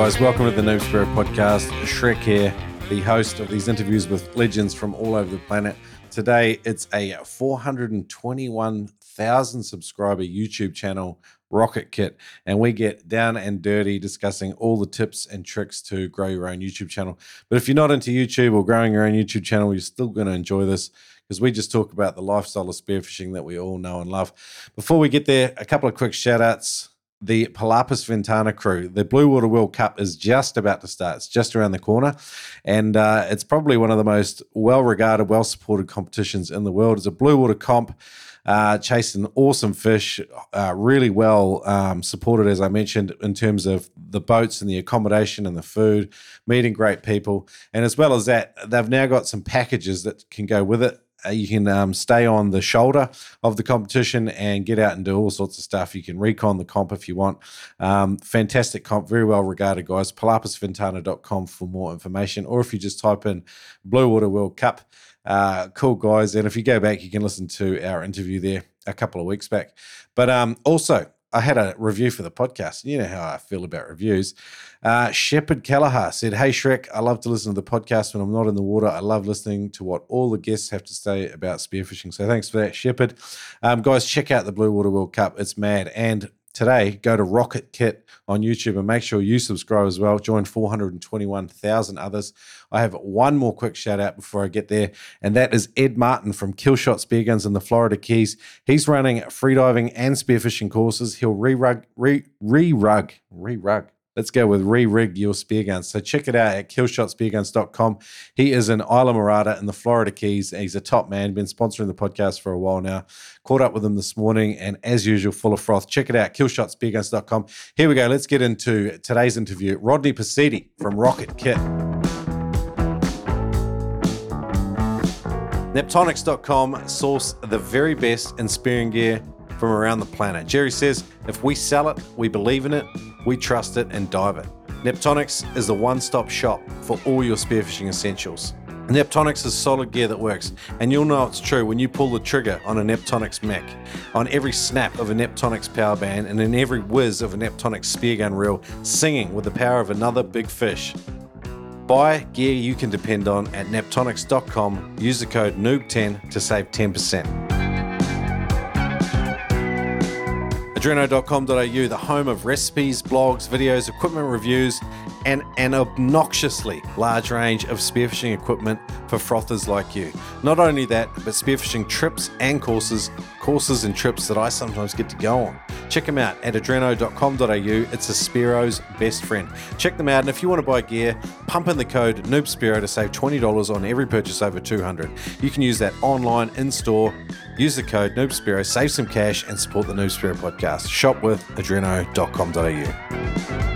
guys. Welcome to the Noob Spearo Podcast. Shrek here, the host of these interviews with legends from all over the planet. Today, it's a 421,000 subscriber YouTube channel, Rocket Kit, and we get down and dirty discussing all the tips and tricks to grow your own YouTube channel. But if you're not into YouTube or growing your own YouTube channel, you're still going to enjoy this because we just talk about the lifestyle of spearfishing that we all know and love. Before we get there, a couple of quick shout outs the Palapas Ventana crew. The Blue Water World Cup is just about to start. It's just around the corner. And uh, it's probably one of the most well regarded, well supported competitions in the world. It's a blue water comp. Uh, chasing awesome fish, uh, really well um, supported, as I mentioned, in terms of the boats and the accommodation and the food, meeting great people. And as well as that, they've now got some packages that can go with it you can um, stay on the shoulder of the competition and get out and do all sorts of stuff. You can recon the comp if you want. Um, fantastic comp, very well regarded, guys. PalapasVentana.com for more information, or if you just type in Blue Water World Cup. Uh, cool guys, and if you go back, you can listen to our interview there a couple of weeks back. But um, also, I had a review for the podcast. You know how I feel about reviews. Uh, Shepard Kelleher said, Hey Shrek, I love to listen to the podcast when I'm not in the water. I love listening to what all the guests have to say about spearfishing. So thanks for that, Shepard. Um, guys, check out the Blue Water World Cup. It's mad. And today, go to Rocket Kit on YouTube and make sure you subscribe as well. Join 421,000 others. I have one more quick shout out before I get there, and that is Ed Martin from Killshot Spear Guns in the Florida Keys. He's running freediving and spearfishing courses. He'll re-rug, re, re-rug, re-rug, Let's go with re-rig your spear guns. So check it out at killshotspearguns.com. He is an in Islamorada in the Florida Keys. He's a top man, been sponsoring the podcast for a while now. Caught up with him this morning and as usual, full of froth. Check it out, killshotspearguns.com. Here we go. Let's get into today's interview. Rodney Pasiti from Rocket Kit. Neptonics.com source the very best in spearing gear from around the planet. Jerry says, if we sell it, we believe in it, we trust it, and dive it. Neptonics is the one stop shop for all your spearfishing essentials. Neptonics is solid gear that works, and you'll know it's true when you pull the trigger on a Neptonics mech, on every snap of a Neptonics power band, and in every whiz of a Neptonics spear gun reel, singing with the power of another big fish. Buy gear you can depend on at neptonics.com. Use the code NOOB10 to save 10%. Adreno.com.au, the home of recipes, blogs, videos, equipment reviews, and an obnoxiously large range of spearfishing equipment for frothers like you. Not only that, but spearfishing trips and courses, courses and trips that I sometimes get to go on. Check them out at adreno.com.au. It's a Spearo's best friend. Check them out, and if you want to buy gear, pump in the code NoobSpearo to save $20 on every purchase over 200 You can use that online, in store, Use the code NoobSpearo, save some cash, and support the Noob Spearo podcast. Shop with adreno.com.au.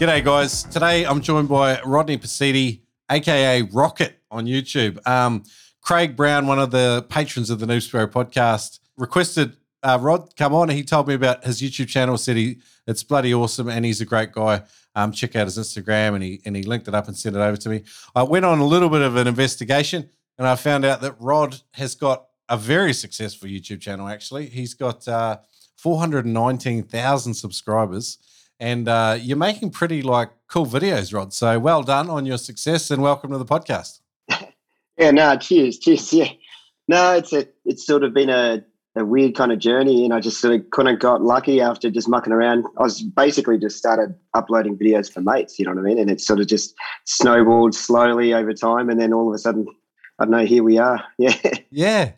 G'day, guys. Today I'm joined by Rodney Pasiti, aka Rocket on YouTube. Um, Craig Brown, one of the patrons of the Noob Spearo podcast, requested uh, Rod come on. He told me about his YouTube channel. Said he it's bloody awesome, and he's a great guy. Um, check out his Instagram, and he and he linked it up and sent it over to me. I went on a little bit of an investigation and I found out that Rod has got a very successful YouTube channel. Actually, he's got uh, four hundred nineteen thousand subscribers, and uh, you're making pretty like cool videos, Rod. So well done on your success, and welcome to the podcast. yeah, no, cheers, cheers. Yeah, no, it's a, it's sort of been a a weird kind of journey and I just sort of kind of got lucky after just mucking around. I was basically just started uploading videos for mates, you know what I mean? And it sort of just snowballed slowly over time and then all of a sudden I don't know. Here we are. Yeah. Yeah.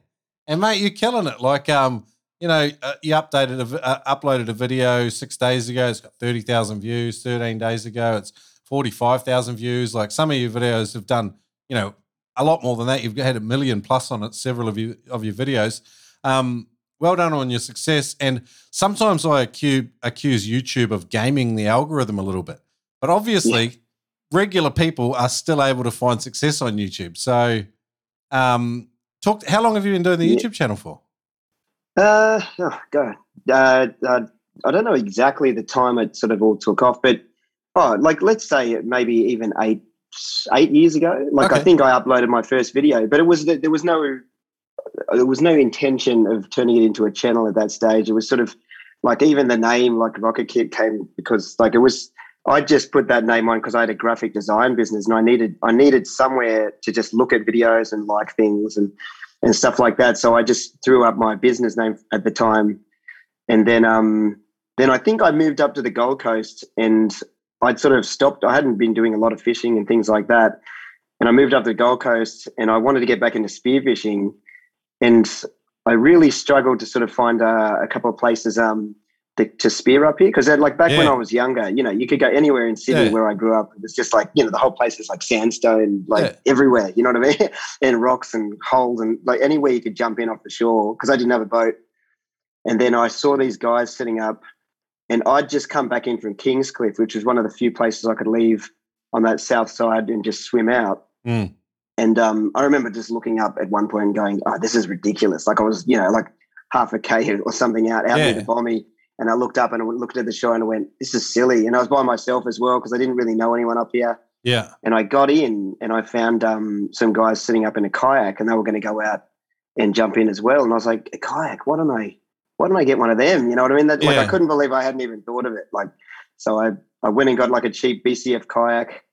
And mate, you're killing it. Like, um, you know, uh, you updated a, uh, uploaded a video six days ago. It's got thirty thousand views. Thirteen days ago, it's forty five thousand views. Like some of your videos have done, you know, a lot more than that. You've had a million plus on it. Several of you of your videos. Um, well done on your success. And sometimes I accuse, accuse YouTube of gaming the algorithm a little bit, but obviously, yeah. regular people are still able to find success on YouTube. So um, talk. How long have you been doing the yeah. YouTube channel for? Uh, oh, God. Uh, uh, I don't know exactly the time it sort of all took off, but oh, like let's say maybe even eight eight years ago. Like okay. I think I uploaded my first video, but it was there was no there was no intention of turning it into a channel at that stage. It was sort of like even the name like Rocket Kit came because like it was I just put that name on because I had a graphic design business and I needed I needed somewhere to just look at videos and like things and and stuff like that. So I just threw up my business name at the time, and then um then I think I moved up to the Gold Coast and I'd sort of stopped. I hadn't been doing a lot of fishing and things like that, and I moved up to the Gold Coast and I wanted to get back into spearfishing, and I really struggled to sort of find uh, a couple of places um to, to spear up here because like back when I was younger, you know, you could go anywhere in Sydney Yeah. where I grew up. It was just like you know the whole place is like sandstone, like Yeah. everywhere. You know what I mean? and rocks and holes and like anywhere you could jump in off the shore because I didn't have a boat. And then I saw these guys sitting up, and I'd just come back in from Kingscliff, which was one of the few places I could leave on that south side and just swim out. Mm. And um, I remember just looking up at one point and going, "Oh, this is ridiculous!" Like I was, you know, like half a k or something out out Yeah. near the bommy, and I looked up and I looked at the show and I went, "This is silly." And I was by myself as well because I didn't really know anyone up here. Yeah. And I got in and I found um, some guys sitting up in a kayak and they were going to go out and jump in as well. And I was like, "A kayak? Why don't I? Why don't I get one of them?" You know what I mean? That, Like I couldn't believe I hadn't even thought of it. Like, so I I went and got like a cheap BCF kayak.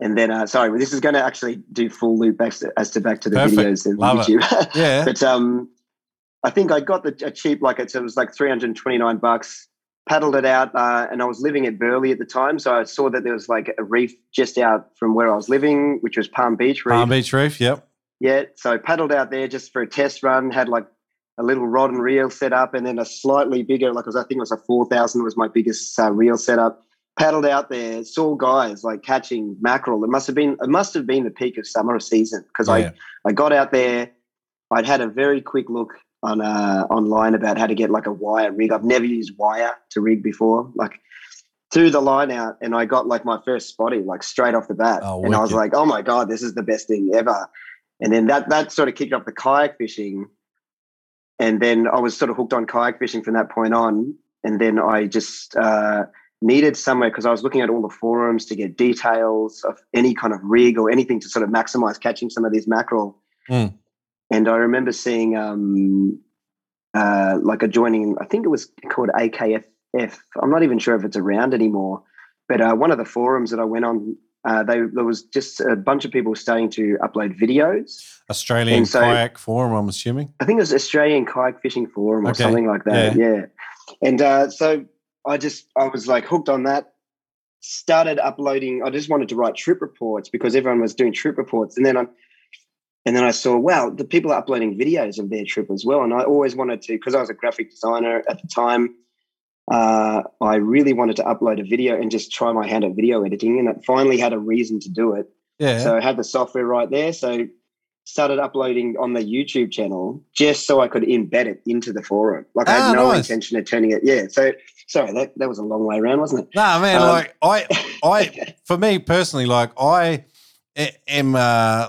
And then, uh, sorry, this is going to actually do full loop back to, as to back to the Perfect. videos and Love it. YouTube. Yeah. but um, I think I got the a cheap like it, so it was like three hundred twenty nine bucks. Paddled it out, uh, and I was living at Burleigh at the time, so I saw that there was like a reef just out from where I was living, which was Palm Beach Reef. Palm Beach Reef. Yep. Yeah, so I paddled out there just for a test run. Had like a little rod and reel set up, and then a slightly bigger, like was, I think it was a four thousand was my biggest uh, reel setup. Paddled out there, saw guys like catching mackerel. It must have been it must have been the peak of summer season because Yeah. I I got out there. I'd had a very quick look on uh, online about how to get like a wire rig. I've never used wire to rig before. Like threw the line out, and I got like my first spotty like straight off the bat, Oh, and I was like, "Oh my god, this is the best thing ever!" And then that that sort of kicked off the kayak fishing, and then I was sort of hooked on kayak fishing from that point on. And then I just uh, needed somewhere because I was looking at all the forums to get details of any kind of rig or anything to sort of maximize catching some of these mackerel. Mm. And I remember seeing um, uh, like a joining, I think it was called AKFF. I'm not even sure if it's around anymore, but uh, one of the forums that I went on, uh, they, there was just a bunch of people starting to upload videos. Australian so- kayak forum. I'm assuming. I think it was Australian Kayak Fishing Forum or Okay. something like that. Yeah. And uh, so I just, I was like hooked on that. Started uploading. I just wanted to write trip reports because everyone was doing trip reports. And then I, and then I saw, wow, the people are uploading videos of their trip as well. And I always wanted to, because I was a graphic designer at the time, uh, I really wanted to upload a video and just try my hand at video editing. And I finally had a reason to do it. Yeah. So I had the software right there. So started uploading on the YouTube channel just so I could embed it into the forum. Like I Ah, had no nice. intention of turning it. Yeah. So sorry, that, that was a long way around, wasn't it? No, Nah, man. Um, like I, I, for me personally, like I am uh,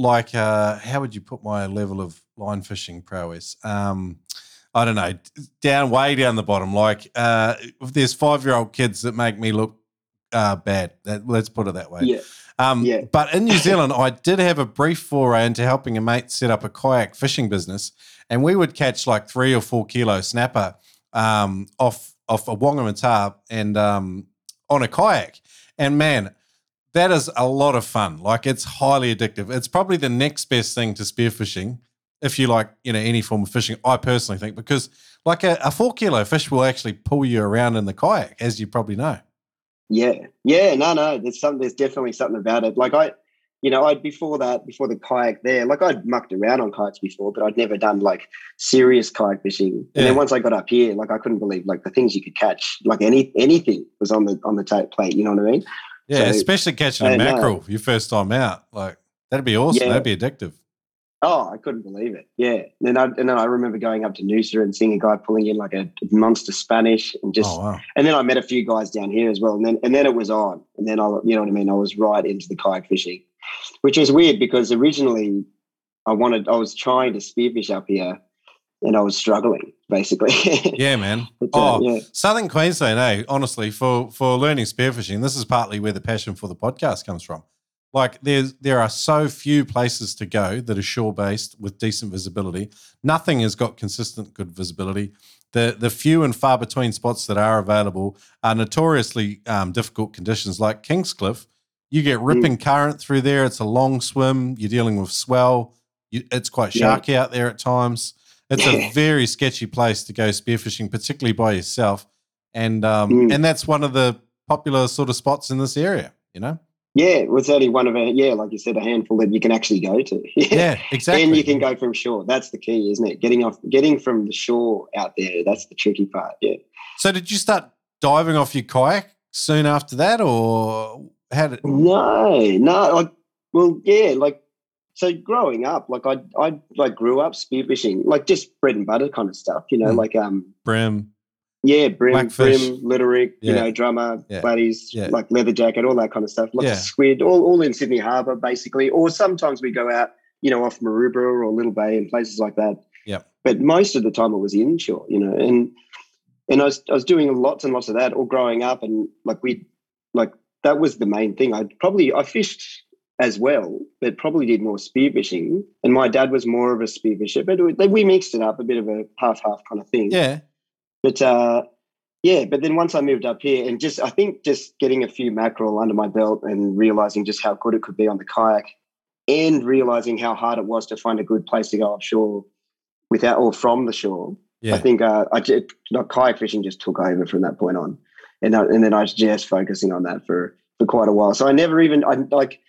like uh, how would you put my level of line fishing prowess? Um, I don't know, down way down the bottom. Like uh, there's five year old kids that make me look uh, bad. That, let's put it that way. yeah. Um, Yeah. But in New Zealand, I did have a brief foray into helping a mate set up a kayak fishing business, and we would catch like three or four kilo snapper um, off off a Whangamata and um, on a kayak. And man, that is a lot of fun. Like it's highly addictive. It's probably the next best thing to spearfishing, if you like, you know, any form of fishing. I personally think because like a, a four kilo fish will actually pull you around in the kayak, as you probably know. Yeah. Yeah. No, no. There's some there's definitely something about it. Like I you know, I before that, before the kayak there, like I'd mucked around on kayaks before, but I'd never done like serious kayak fishing. And Yeah. then once I got up here, like I couldn't believe like the things you could catch, like any anything was on the on the tape plate. You know what I mean? Yeah, So- especially catching a know. Uh, mackerel your first time out. Like that'd be awesome. Yeah. That'd be addictive. Oh, I couldn't believe it. Yeah. And then I and then I remember going up to Noosa and seeing a guy pulling in like a monster Spanish and just oh wow. and then I met a few guys down here as well. And then and then it was on. And then I you know what I mean? I was right into the kayak fishing. Which was weird because originally I wanted I was trying to spearfish up here and I was struggling, basically. Yeah, man. But, uh, Oh, yeah. Southern Queensland, eh? Honestly, for for learning spearfishing, this is partly where the passion for the podcast comes from. Like there's there are so few places to go that are shore based with decent visibility. Nothing has got consistent good visibility. the the few and far between spots that are available are notoriously um, difficult conditions, like Kingscliff. You get ripping mm. current through there. It's a long swim. You're dealing with swell. You, it's quite sharky yeah. out there at times. It's a very sketchy place to go spearfishing, particularly by yourself. And um, mm. and that's one of the popular sort of spots in this area. You know. Yeah, it was only one of a yeah, like you said, a handful that you can actually go to. yeah, exactly. And you can go from shore. That's the key, isn't it? Getting off, getting from the shore out there. That's the tricky part. Yeah. So, did you start diving off your kayak soon after that, or how did? No, no. Like, well, yeah, like so. Growing up, like I, I like grew up spearfishing, like just bread and butter kind of stuff. You know, mm. like um, bream. Yeah, bream, Blackfish. bream, litter yeah. you know, drummer, yeah. buddies, yeah. like leather jacket, all that kind of stuff. Lots yeah. squid, all, all in Sydney Harbour, basically. Or sometimes we go out, you know, off Maroubra or Little Bay and places like that. Yeah. But most of the time it was inshore, you know, and and I was I was doing lots and lots of that all growing up, and like we, like that was the main thing. I probably I fished as well, but probably did more spearfishing. And my dad was more of a spearfisher, but we mixed it up, a bit of a half half kind of thing. Yeah. But uh, yeah, but then once I moved up here and just I think just getting a few mackerel under my belt and realizing just how good it could be on the kayak and realizing how hard it was to find a good place to go offshore without or from the shore. Yeah. I think uh, I just, kayak fishing just took over from that point on, and uh, and then I was just focusing on that for for quite a while. So I never even I like.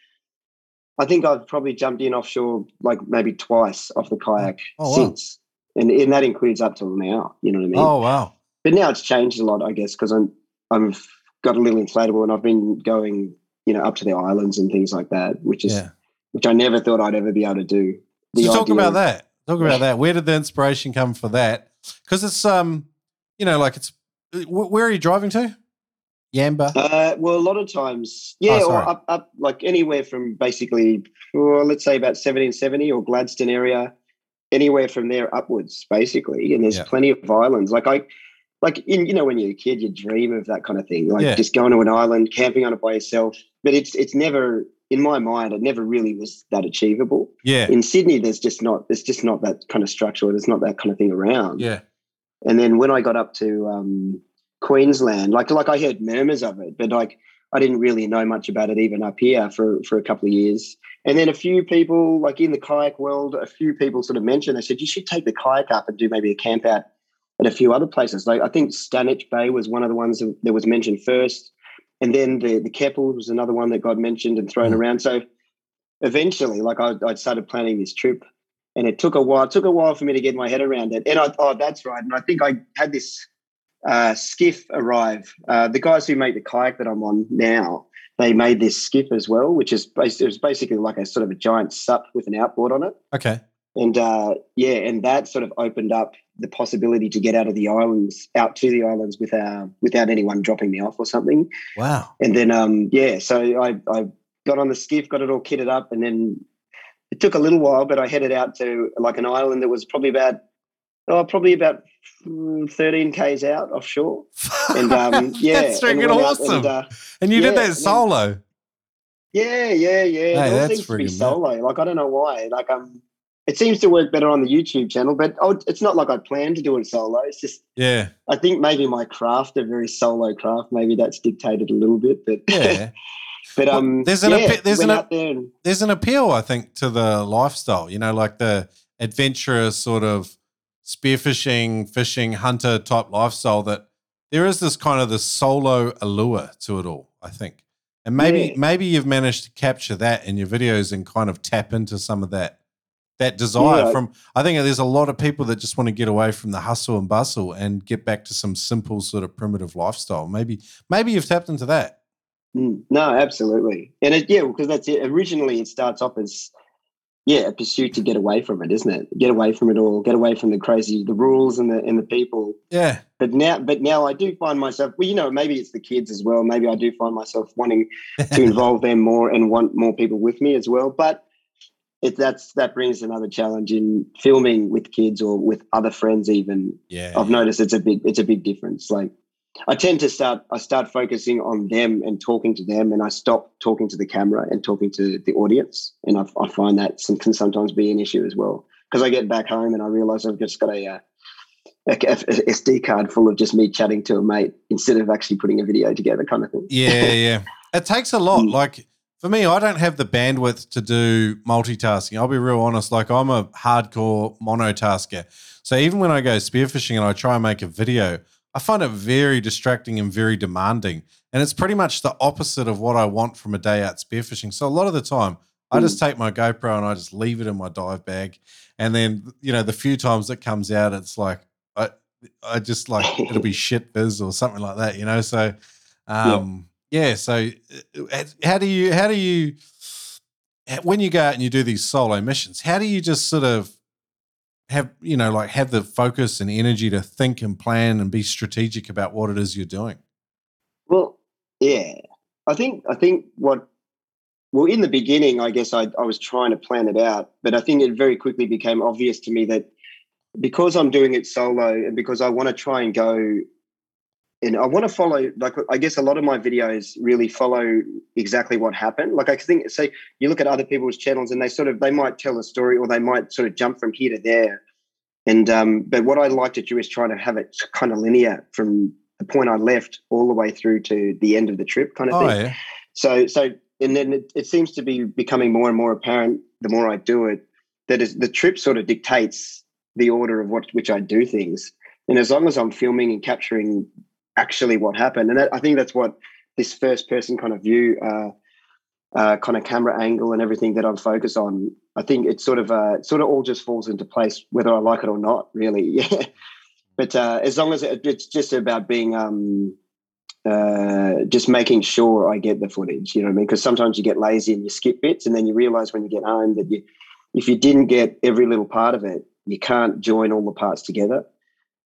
I think I've probably jumped in offshore like maybe twice off the kayak oh, since and and that includes up till now. You know what I mean? Oh wow! But now it's changed a lot, I guess, because I'm I've got a little inflatable, and I've been going, you know, up to the islands and things like that, which is yeah. which I never thought I'd ever be able to do. The so talk about that. Talk about that. Where did the inspiration come for that? Because it's um, you know, like it's where are you driving to? Yamba? Uh, well, a lot of times, yeah, oh, or up, up like anywhere from basically, well, let's say about 1770 or Gladstone area anywhere from there upwards, basically. And there's yeah. plenty of islands. Like I, like in, you know, when you're a kid, you dream of that kind of thing, like yeah. just going to an island, camping on it by yourself. But it's it's never in my mind, it never really was that achievable. Yeah. In Sydney, there's just not there's just not that kind of structure. There's not that kind of thing around. Yeah. And then when I got up to um, Queensland, like like I heard murmurs of it, but like I didn't really know much about it even up here for for a couple of years. And then a few people, like in the kayak world, a few people sort of mentioned, they said, you should take the kayak up and do maybe a camp out at a few other places. Like I think Stanwich Bay was one of the ones that was mentioned first. And then the, the Keppel was another one that got mentioned and thrown mm. around. So eventually, like I, I started planning this trip and it took a while. It took a while for me to get my head around it. And I, oh, that's right. And I think I had this uh, skiff arrive. Uh, the guys who make the kayak that I'm on now, they made this skiff as well, which is it was basically like a sort of a giant sup with an outboard on it. Okay. And uh, yeah, and that sort of opened up the possibility to get out of the islands, out to the islands without without anyone dropping me off or something. Wow. And then um, yeah, so I I got on the skiff, got it all kitted up, and then it took a little while, but I headed out to like an island that was probably about oh probably about 13 k's out offshore. And um, yeah, that's freaking awesome. And, uh, and, you yeah, did that solo. Yeah, yeah, yeah. Hey, it all seems to be solo. Like I don't know why. Like um, it seems to work better on the YouTube channel, but oh, it's not like I plan to do it solo. It's just yeah. I think maybe my craft, a very solo craft, maybe that's dictated a little bit. But yeah. but um, well, there's an yeah, there's an and, there's an appeal, I think, to the lifestyle. You know, like the adventurous sort of spearfishing, fishing, hunter type lifestyle that there is this kind of the solo allure to it all, I think. And maybe yeah. maybe you've managed to capture that in your videos and kind of tap into some of that that desire yeah. from I think there's a lot of people that just want to get away from the hustle and bustle and get back to some simple sort of primitive lifestyle. Maybe maybe you've tapped into that. Mm, no, absolutely. And it, yeah, because that's it. Originally it starts off as yeah, a pursuit to get away from it, isn't it? Get away from it all, get away from the crazy, the rules and the and the people. Yeah. But now, but now I do find myself. Well, you know, maybe it's the kids as well. Maybe I do find myself wanting to involve them more and want more people with me as well. But it that's that brings another challenge in filming with kids or with other friends. Even yeah, I've noticed it's a big it's a big difference. Like I tend to start I start focusing on them and talking to them, and I stop talking to the camera and talking to the audience, and I, I find that some, can sometimes be an issue as well because I get back home and I realize I've just got a uh, a, a SD card full of just me chatting to a mate instead of actually putting a video together, kind of thing. Yeah, yeah. It takes a lot. Mm. Like for me, I don't have the bandwidth to do multitasking. I'll be real honest. Like I'm a hardcore monotasker. So even when I go spearfishing and I try and make a video, I find it very distracting and very demanding. And it's pretty much the opposite of what I want from a day out spearfishing. So a lot of the time, I just take my GoPro and I just leave it in my dive bag. And then, you know, the few times it comes out, it's like I I just like it'll be shit biz or something like that, you know. So um yeah, so uh, how do you how do you when you go out and you do these solo missions, how do you just sort of have you know like have the focus and energy to think and plan and be strategic about what it is you're doing? Well, yeah, I think I think what well in the beginning, I guess I, I was trying to plan it out, but I think it very quickly became obvious to me that because I'm doing it solo and because I want to try and go and I want to follow like I guess a lot of my videos really follow exactly what happened. Like I think say you look at other people's channels and they sort of they might tell a story or they might sort of jump from here to there. And um, but what I like to do is trying to have it kind of linear from the point I left all the way through to the end of the trip kind of Oh thing. yeah. So so and then it, it seems to be becoming more and more apparent the more I do it that is the trip sort of dictates the order of what which I do things. And as long as I'm filming and capturing actually what happened, and that, I think that's what this first person kind of view, uh, uh, kind of camera angle and everything that I'm focused on, I think it sort of uh, sort of all just falls into place whether I like it or not, really. Yeah. But uh, as long as it, it's just about being um, uh, just making sure I get the footage, you know what I mean? Because sometimes you get lazy and you skip bits, and then you realize when you get home that you, if you didn't get every little part of it, you can't join all the parts together,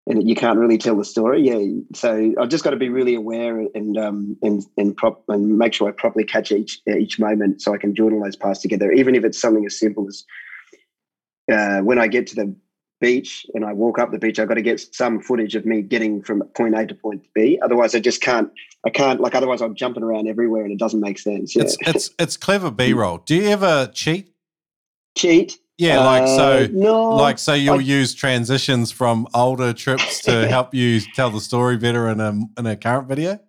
and you can't really tell the story. Yeah, so I've just got to be really aware and um, and and prop and make sure I properly catch each each moment, so I can join all those parts together, even if it's something as simple as uh, when I get to the beach and I walk up the beach, I've got to get some footage of me getting from point A to point B. Otherwise, I just can't. I can't. Like otherwise, I'm jumping around everywhere and it doesn't make sense. Yeah. It's it's it's clever B roll. Do you ever cheat? Cheat. Yeah, like so Uh, no. like so you'll I- use transitions from older trips to help you tell the story better in a in a current video?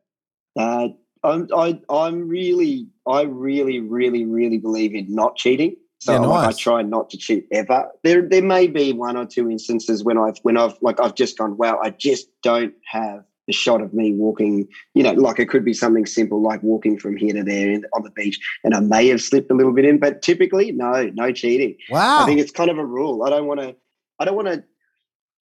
Uh, I'm I, I'm really I really really really believe in not cheating. So Yeah, like, I nice. try not to cheat ever. There there may be one or two instances when I've when I've like I've just gone wow I just don't have the shot of me walking. You know, like it could be something simple like walking from here to there in, on the beach, and I may have slipped a little bit in. But typically, no, no cheating. Wow. I think it's kind of a rule. I don't want to. I don't want to.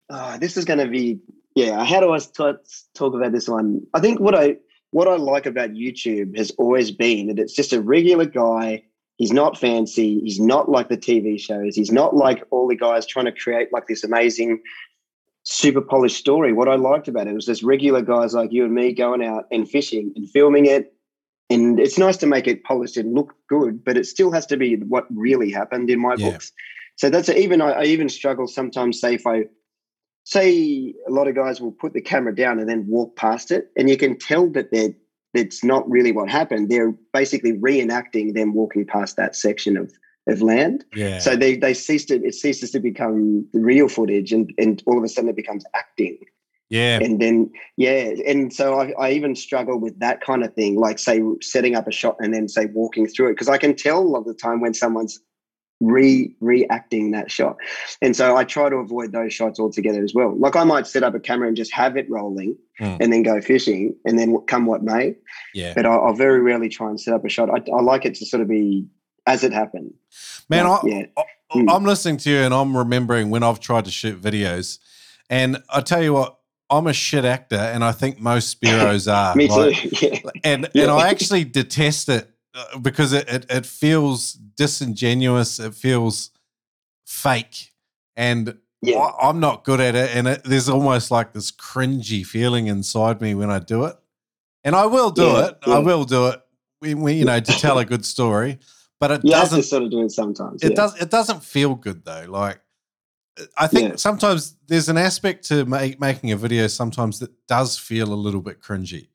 Uh, this is going to be. Yeah. How do I talk, talk about this one? I think what I what I like about YouTube has always been that it's just a regular guy. He's not fancy. He's not like the TV shows. He's not like all the guys trying to create like this amazing, super polished story. What I liked about it was just regular guys like you and me going out and fishing and filming it. And it's nice to make it polished and look good, but it still has to be what really happened in my Yeah. books. So that's even I, I even struggle sometimes. Say if I say a lot of guys will put the camera down and then walk past it, and you can tell that they're that's not really what happened. They're basically reenacting them walking past that section of of land. yeah. So they they ceased it. It ceases to become real footage, and and all of a sudden it becomes acting. yeah. And then yeah, and so I, I even struggle with that kind of thing, like say setting up a shot and then say walking through it, because I can tell a lot of the time when someone's re reacting that shot. And so I try to avoid those shots altogether as well. Like I might set up a camera and just have it rolling Mm. and then go fishing and then come what may. Yeah. But I, I'll very rarely try and set up a shot. I, I like it to sort of be as it happened. Man, I, Like, yeah. I, Mm. I'm listening to you and I'm remembering when I've tried to shoot videos. And I tell you what, I'm a shit actor, and I think most Spearos are. Me too. Yeah. and Yeah. and I actually detest it uh, because it, it it feels disingenuous. It feels fake, and Yeah. I, I'm not good at it. And it, there's almost like this cringy feeling inside me when I do it. And I will do it. I will do it. We, we, you know, to tell a good story. But it You have to doesn't. sort of do it sometimes. It yeah. does. It doesn't feel good though. Like I think Yeah. sometimes there's an aspect to make, making a video sometimes that does feel a little bit cringy.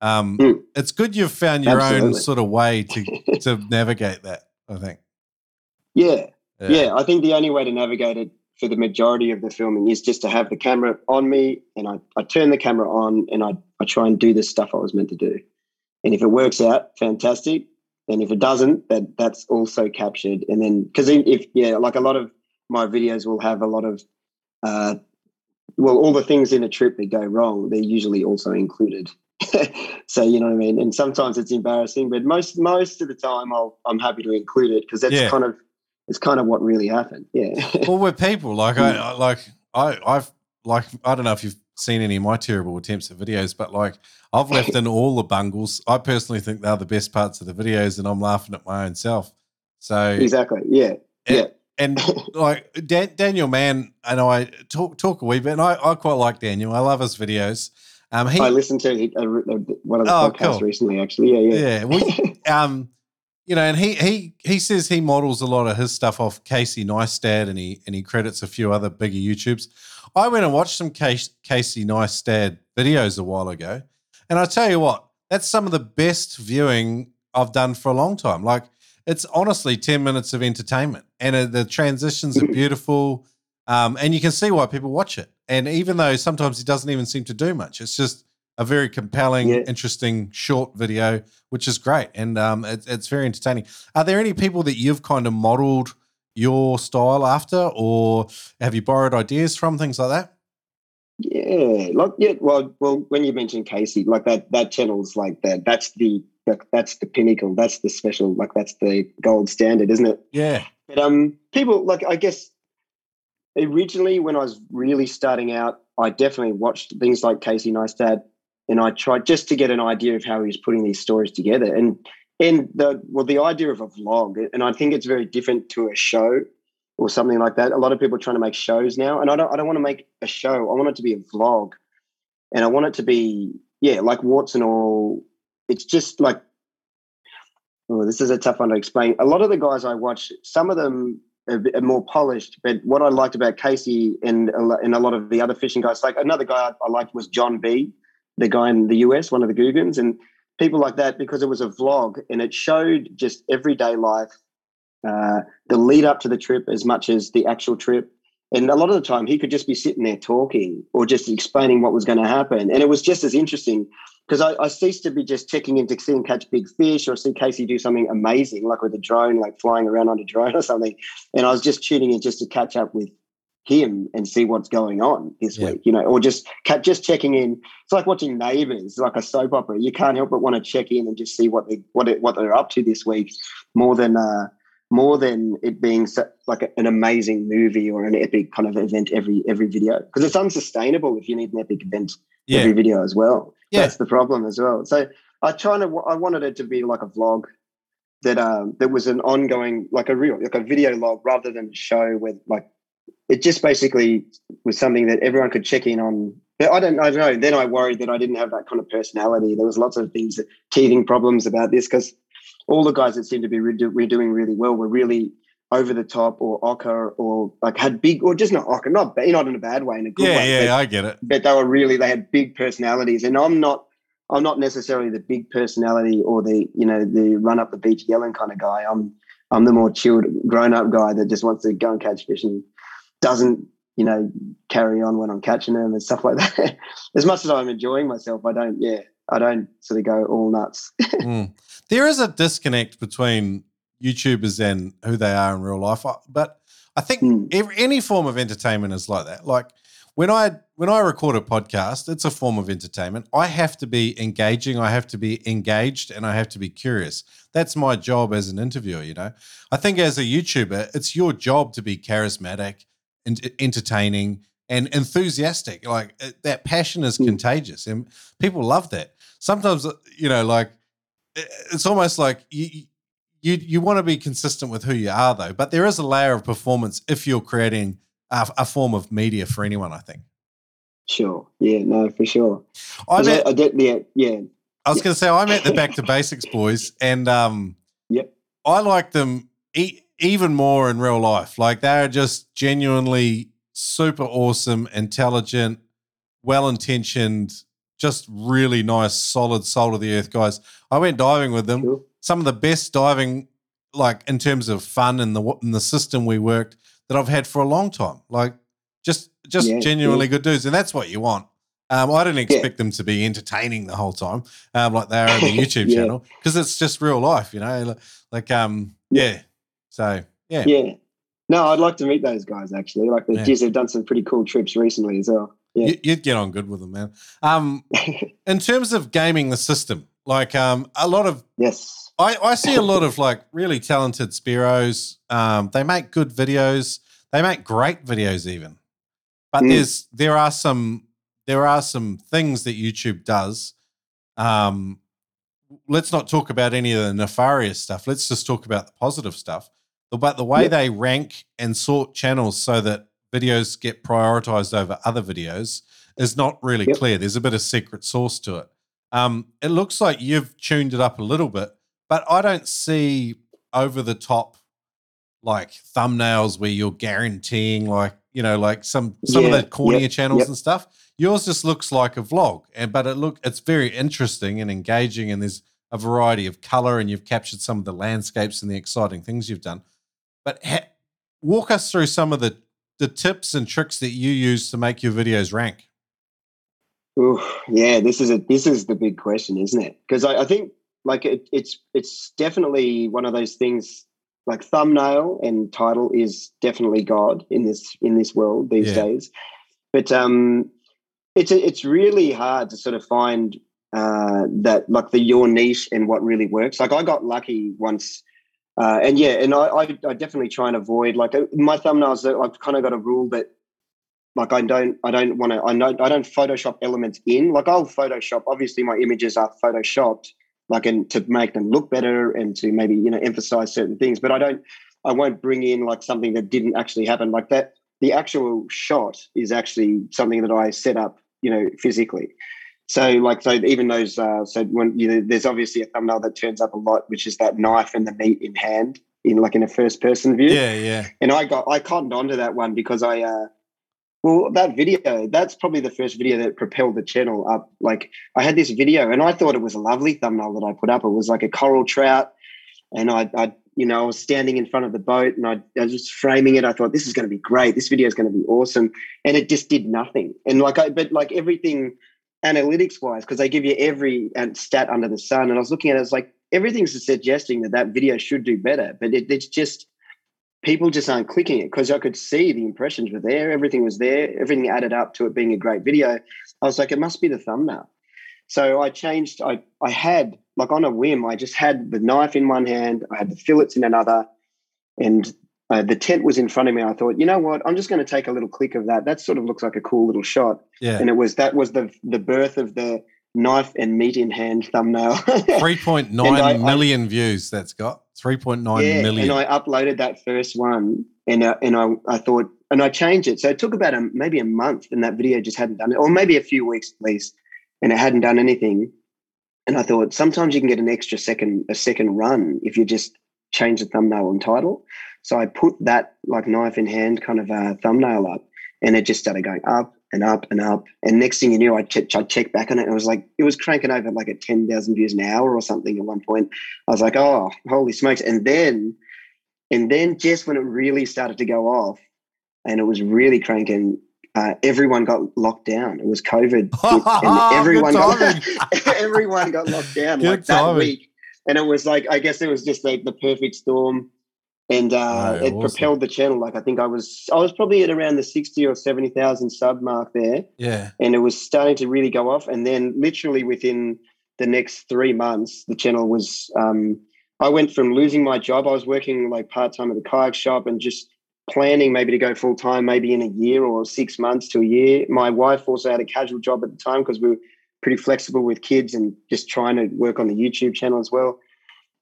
Um, Mm. It's good you've found your own sort of way to to navigate that. I think. Yeah. yeah, I think the only way to navigate it for the majority of the filming is just to have the camera on me and I, I turn the camera on and I, I try and do the stuff I was meant to do. And if it works out, fantastic. And if it doesn't, that that's also captured. And then because if yeah, like a lot of my videos will have a lot of uh, well, all the things in a trip that go wrong, they're usually also included. so you know what I mean. And sometimes it's embarrassing, but most most of the time, I'll, I'm happy to include it because that's yeah. kind of it's kind of what really happened. Yeah. well, we're people like I, I like I I've like I don't know if you've seen any of my terrible attempts at videos, but like I've left in all the bungles. I personally think they're the best parts of the videos, and I'm laughing at my own self. So exactly, yeah, and, yeah. And like Dan, Daniel Mann and I talk talk a wee bit, and I, I quite like Daniel. I love his videos. Um, he, I listened to a, a, one of the oh, podcasts cool. recently, actually. Yeah, yeah, yeah. We, um, you know, and he he he says he models a lot of his stuff off Casey Neistat, and he and he credits a few other bigger YouTubes. I went and watched some Casey Neistat videos a while ago, and I tell you what, that's some of the best viewing I've done for a long time. Like it's honestly ten minutes of entertainment, and uh, the transitions are beautiful, um, and you can see why people watch it. And even though sometimes he doesn't even seem to do much, it's just a very compelling, yeah. interesting short video, which is great. And um, it, it's very entertaining. Are there any people that you've kind of modeled your style after, or have you borrowed ideas from things like that? Yeah, like yeah. Well, well, when you mentioned Casey, like that, that channel's like that. That's the that's the pinnacle. That's the special. Like that's the gold standard, isn't it? Yeah. But um, people like I guess originally when I was really starting out, I definitely watched things like Casey Neistat, and I tried just to get an idea of how he was putting these stories together. And and the well, the idea of a vlog, and I think it's very different to a show or something like that. A lot of people are trying to make shows now, and I don't I don't want to make a show. I want it to be a vlog, and I want it to be yeah, like warts and all. It's just like oh, this is a tough one to explain. A lot of the guys I watch, some of them are more polished. But what I liked about Casey and and a lot of the other fishing guys, like another guy I liked was John B, the guy in the US, one of the Googans, and people like that because it was a vlog and it showed just everyday life, uh, the lead up to the trip as much as the actual trip. And a lot of the time, he could just be sitting there talking or just explaining what was going to happen, and it was just as interesting because I, I, ceased to be just checking in to see him catch big fish or see Casey do something amazing, like with a drone, like flying around on a drone or something. And I was just tuning in just to catch up with him and see what's going on this yeah. week, you know, or just just checking in. It's like watching Neighbours, like a soap opera. You can't help but want to check in and just see what they what it, what they're up to this week, more than uh, more than it being so, like an amazing movie or an epic kind of event every every video because it's unsustainable if you need an epic event yeah. every video as well. Yeah. That's the problem as well. So I trying to I wanted it to be like a vlog that um that was an ongoing like a real like a video log rather than a show where like it just basically was something that everyone could check in on. I don't, I don't know. Then I worried that I didn't have that kind of personality. There was lots of things, that, teething problems about this because all the guys that seemed to be redo, redoing really well were really over the top or ochre or like had big or just not ochre, not not in a bad way, in a good yeah, way. Yeah, yeah, I get it. But they were really they had big personalities, and I'm not. I'm not necessarily the big personality or the you know the run up the beach yelling kind of guy. I'm I'm the more chilled, grown up guy that just wants to go and catch fish and doesn't you know carry on when I'm catching them and stuff like that. as much as I'm enjoying myself, I don't. Yeah, I don't sort of go all nuts. mm. There is a disconnect between YouTubers and who they are in real life. But I think mm. every, any form of entertainment is like that. Like when I when I record a podcast, it's a form of entertainment. I have to be engaging, I have to be engaged, and I have to be curious. That's my job as an interviewer. You know, I think as a YouTuber, it's your job to be charismatic and entertaining and enthusiastic. Like uh, that passion is mm. contagious, and people love that. Sometimes, uh, you know, like it's almost like you you you want to be consistent with who you are though but there is a layer of performance if you're creating a, a form of media for anyone i think sure yeah no for sure i, met, I, I did yeah yeah i was going to say i met the back to basics boys and um yep i like them e- even more in real life like they're just genuinely super awesome intelligent well intentioned just really nice solid soul of the earth guys i went diving with them some of the best diving, like in terms of fun and the in the system we worked. that I've had for a long time. Like just just Yeah, genuinely yeah. good dudes, and that's what you want. Um, I didn't expect them to be entertaining the whole time, um, like they are on the YouTube Yeah. channel, because it's just real life, you know. Like, like um, yeah. So yeah, Yeah. No, I'd like to meet those guys actually. Like the Yeah. geez, they've done some pretty cool trips recently as well. Yeah. You, you'd get on good with them, man. Um, in terms of gaming the system, like um, a lot of yes. I, I see a lot of like really talented Spearos. Um, they make good videos. They make great videos even. But Mm. there's there are some there are some things that YouTube does. Um, let's not talk about any of the nefarious stuff. Let's just talk about the positive stuff. But the way Yep. they rank and sort channels so that videos get prioritized over other videos is not really Yep. clear. There's a bit of secret sauce to it. Um, it looks like you've tuned it up a little bit, but I don't see over the top like thumbnails where you're guaranteeing like you know like some some Yeah, of the cornier yep, channels yep. and stuff. Yours just looks like a vlog, and but it look it's very interesting and engaging, and there's a variety of color, and you've captured some of the landscapes and the exciting things you've done. But ha- walk us through some of the the tips and tricks that you use to make your videos rank. Ooh, yeah, this is a this is the big question, isn't it? Because I, I think like it, it's it's definitely one of those things. Like thumbnail and title is definitely God in this in this world these Yeah. days. But um, it's a, it's really hard to sort of find uh, that like the your niche and what really works. Like I got lucky once. Uh, and yeah, and I, I, I definitely try and avoid like uh, my thumbnails. uh, I've kind of got a rule that like I don't I don't want to I know I don't Photoshop elements in. Like I'll Photoshop. Obviously, my images are photoshopped, like and to make them look better and to maybe you know emphasize certain things. But I don't I won't bring in like something that didn't actually happen. Like that, the actual shot is actually something that I set up, you know, physically. So like so even those uh, so when you know there's obviously a thumbnail that turns up a lot, which is that knife and the meat in hand in like in a first person view. Yeah, yeah. and I got I cottoned onto that one because I uh well that video that's probably the first video that propelled the channel up. Like I had this video and I thought it was a lovely thumbnail that I put up. It was like a coral trout and I I you know I was standing in front of the boat and I, I was just framing it. I thought this is going to be great. This video is going to be awesome. And it just did nothing. And like I but like everything analytics wise because they give you every uh, stat under the sun and I was looking at it, it's like everything's suggesting that that video should do better but it, it's just people just aren't clicking it because I could see the impressions were there, everything was there, everything added up to it being a great video. I was like, it must be the thumbnail. So I changed. I I had like on a whim, I just had the knife in one hand, I had the fillets in another, and uh, the tent was in front of me. I thought, you know what? I'm just going to take a little click of that. That sort of looks like a cool little shot. Yeah. And it was that was the the birth of the knife and meat in hand thumbnail. Three point nine I- views that's got. Three point nine yeah, million. And I uploaded that first one, and uh, and I I thought, and I changed it. So it took about a, maybe a month, and that video just hadn't done it, or maybe a few weeks at least, and it hadn't done anything. And I thought sometimes you can get an extra second, a second run if you just change the thumbnail and title. So I put that like knife in hand kind of uh, thumbnail up, and it just started going up and up and up. And next thing you knew, I checked, I checked back on it, and it was like it was cranking over like at ten thousand views an hour or something at one point. I was like, oh, holy smokes! And then, and then just when it really started to go off, and it was really cranking. Uh, everyone got locked down. It was COVID, and everyone got everyone got locked down Good like that timing. week. And it was like I guess it was just like the perfect storm, and uh, it awesome. propelled the channel. Like I think I was I was probably at around the sixty or seventy thousand sub mark there, yeah. and it was starting to really go off. And then literally within the next three months, the channel was. Um, I went from losing my job. I was working like part time at the kayak shop and just planning maybe to go full time, maybe in a year or six months to a year. My wife also had a casual job at the time because we were pretty flexible with kids and just trying to work on the YouTube channel as well.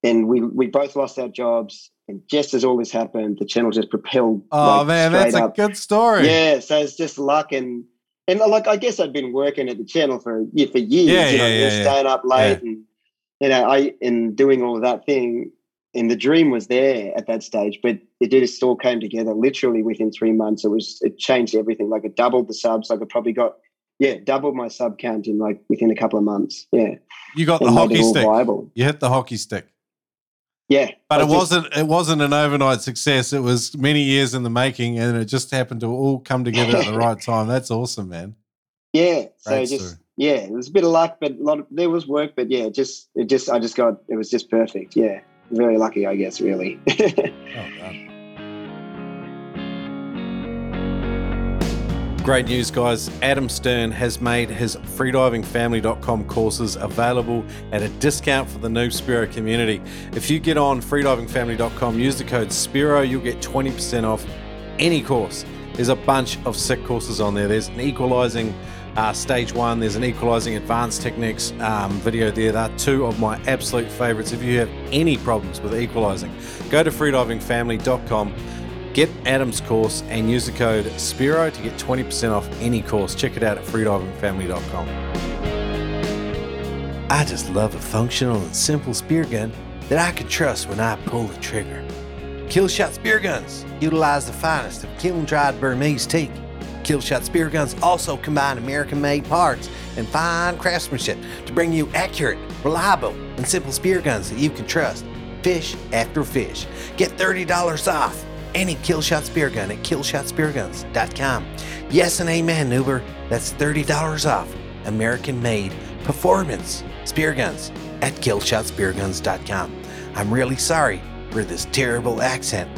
And we we both lost our jobs. And just as all this happened, the channel just propelled. Oh like, man, that's a good story. Yeah, so it's just luck and and uh, like I guess I'd been working at the channel for yeah, for years, Yeah, you know, yeah, yeah, yeah. staying up late and you know, I and doing all of that thing. And the dream was there at that stage, but it just all came together literally within three months. It was it changed everything. Like it doubled the subs. Like I probably got yeah, doubled my sub count in like within a couple of months. Yeah. You got the and made hockey stick. viable. You hit the hockey stick. Yeah, But it wasn't it wasn't an overnight success. It was many years in the making and it just happened to all come together at the right time. That's awesome, man. Yeah, so Great just story. yeah, it was a bit of luck, but a lot of, there was work, but yeah, just it just I just got it was just perfect. Yeah, very lucky, I guess, really. Well Great news, guys. Adam Stern has made his freedivingfamily.com courses available at a discount for the Noob Spearo community. If you get on freedivingfamily.com, use the code SPEARO, you'll get 20% off any course. There's a bunch of sick courses on there. There's an equalizing uh, stage one, there's an equalizing advanced techniques um, video there. They're two of my absolute favorites. If you have any problems with equalizing, go to freedivingfamily.com. Get Adam's course and use the code SPEARO to get 20% off any course. Check it out at freedivingfamily.com. I just love a functional and simple spear gun that I can trust when I pull the trigger. Killshot Spear Guns utilize the finest of kiln dried Burmese teak. Killshot Spear Guns also combine American made parts and fine craftsmanship to bring you accurate, reliable, and simple spear guns that you can trust. Fish after fish. Get $30 off any Killshot Spear Gun at killshotspearguns.com. Yes and amen, Uber. That's $30 off American made performance spear guns at killshotspearguns.com. I'm really sorry for this terrible accent.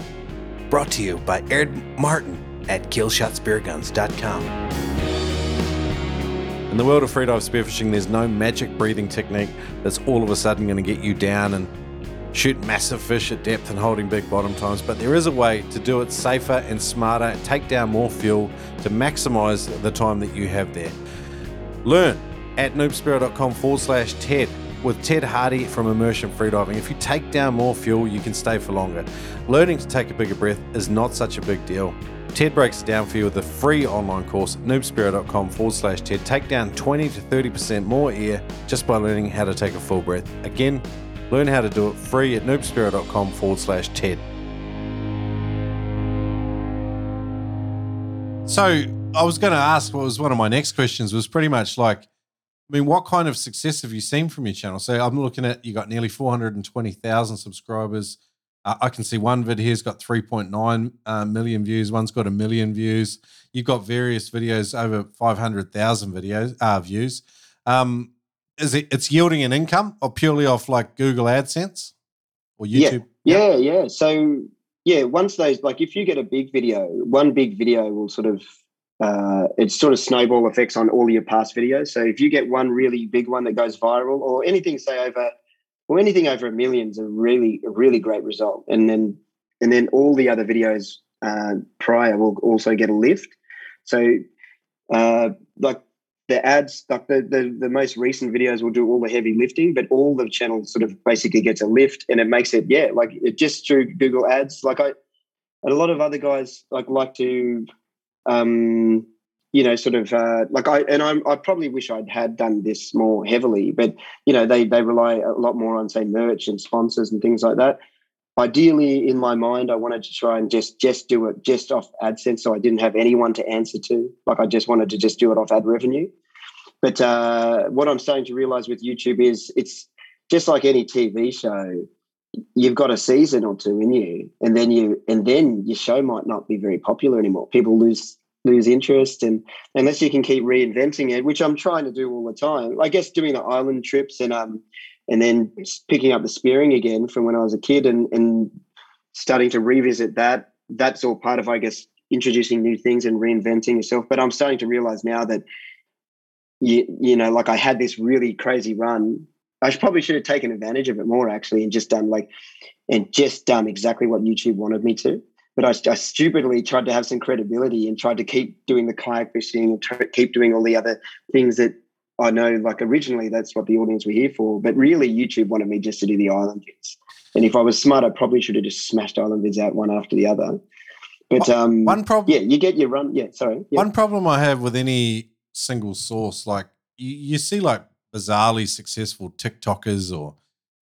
Brought to you by Ed Martin at killshotspearguns.com. In the world of freedive spearfishing, there's no magic breathing technique that's all of a sudden going to get you down and shoot massive fish at depth and holding big bottom times, but there is a way to do it safer and smarter, take down more fuel to maximize the time that you have there. Learn at noobspearo.com forward slash TED with Ted Harty from Immersion Freediving. If you take down more fuel, you can stay for longer. Learning to take a bigger breath is not such a big deal. Ted breaks it down for you with a free online course at noobspearo.com forward slash TED. Take down 20 to 30% more air just by learning how to take a full breath. Again, learn how to do it free at noobspearo.com forward slash TED. So I was going to ask what was one of my next questions was pretty much like, I mean, what kind of success have you seen from your channel? So I'm looking at you got nearly 420,000 subscribers. Uh, I can see one vid here's got 3.9 uh, million views. One's got a million views. You've got various videos over 500,000 videos uh, views. Um, is it it's yielding an income or purely off like Google AdSense or Yeah. YouTube? Yeah, yeah. So yeah, once those like if you get a big video, one big video will sort of uh, it's sort of snowball effects on all your past videos. So if you get one really big one that goes viral, or anything say over, or anything over a million is a really a really great result. And then and then all the other videos uh, prior will also get a lift. So uh, like the ads, like the, the the most recent videos will do all the heavy lifting, but all the channel sort of basically gets a lift, and it makes it yeah, like it just through Google Ads. Like I, and a lot of other guys like like to, um, you know, sort of uh, like I and I'm, I probably wish I'd had done this more heavily, but you know they they rely a lot more on say merch and sponsors and things like that. Ideally, in my mind, I wanted to try and just just do it just off AdSense, so I didn't have anyone to answer to. Like I just wanted to just do it off ad revenue. But uh, what I'm starting to realize with YouTube is it's just like any TV show. You've got a season or two in you, and then you and then your show might not be very popular anymore. People lose lose interest, and unless you can keep reinventing it, which I'm trying to do all the time. I guess doing the island trips and um and then picking up the spearing again from when I was a kid and and starting to revisit that. That's all part of I guess introducing new things and reinventing yourself. But I'm starting to realize now that you, you know, like I had this really crazy run. I probably should have taken advantage of it more actually, and just done like, and just done exactly what YouTube wanted me to. But I, I stupidly tried to have some credibility and tried to keep doing the kayak fishing and try, keep doing all the other things that I know. Like originally, that's what the audience were here for. But really, YouTube wanted me just to do the island vids. And if I was smart, I probably should have just smashed island vids out one after the other. But um, One problem. yeah, you get your run. Yeah, sorry. Yeah. One problem I have with any single source, like you, you see like bizarrely successful TikTokers or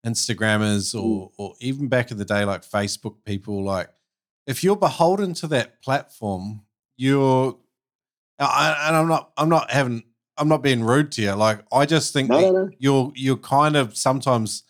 Instagrammers Mm. or or even back in the day, like Facebook people, like if you're beholden to that platform, you're I, and I'm not I'm not having I'm not being rude to you. Like I just think No, no, no. you're you're kind of sometimes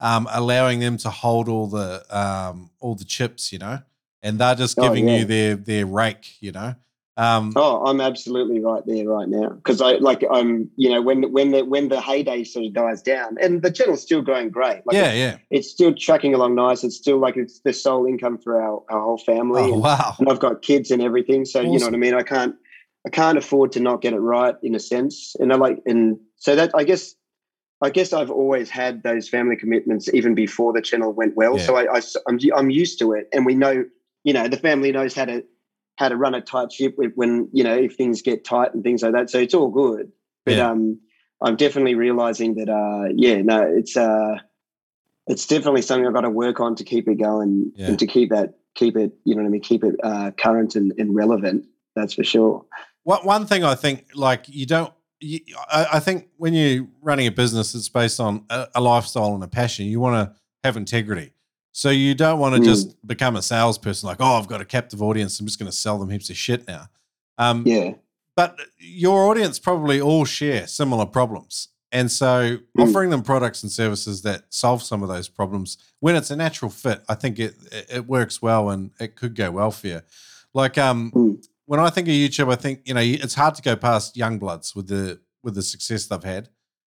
um, allowing them to hold all the um, all the chips, you know, and they're just Oh, giving yeah. you their their rake, you know. Um, Oh, I'm absolutely right there right now because I like I'm you know when when the when the heyday sort of dies down and the channel's still going great. Like yeah, it's, yeah. it's still tracking along nice. It's still like it's the sole income for our, our whole family. Oh and, wow. and I've got kids and everything. So you know what I mean. I can't I can't afford to not get it right in a sense. And I like and so that I guess I guess I've always had those family commitments even before the channel went well. Yeah. So I, I I'm I'm used to it, and we know you know the family knows how to how to run a tight ship when you know if things get tight and things like that. So it's all good. But Yeah. um, I'm definitely realizing that uh, yeah, no, it's uh, it's definitely something I've got to work on to keep it going Yeah. and to keep that keep it you know what I mean keep it uh, current and, and relevant. That's for sure. One one thing I think, like you don't, you, I, I think when you're running a business, it's based on a, a lifestyle and a passion. You want to have integrity, so you don't want to Mm. just become a salesperson. Like, oh, I've got a captive audience. I'm just going to sell them heaps of shit now. Um, Yeah. but your audience probably all share similar problems. And so Mm. offering them products and services that solve some of those problems when it's a natural fit, I think it it it works well and it could go well for you. Like um Mm. When I think of YouTube, I think, you know, it's hard to go past young bloods with the with the success they've had.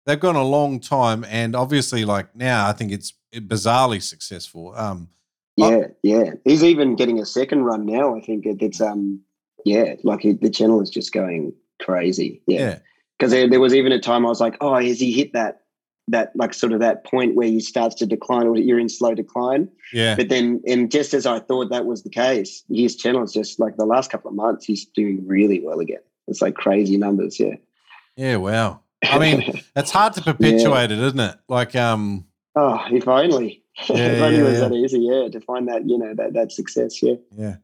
They've gone a long time and obviously like now I think it's bizarrely successful. Um. Yeah, yeah. He's even getting a second run now. I think it, it's um, yeah, like the channel is just going crazy. Yeah, yeah. because there, there was even a time I was like, oh, has he hit that that like sort of that point where he starts to decline or you're in slow decline? Yeah. But then, and just as I thought that was the case, his channel is just like the last couple of months, he's doing really well again. It's like crazy numbers. Yeah. Yeah, wow. I mean, it's hard to perpetuate it, isn't it? Like um oh, if only, Yeah, if only yeah, it was yeah. that easy. Yeah, to find that you know that that success. Yeah. Yeah.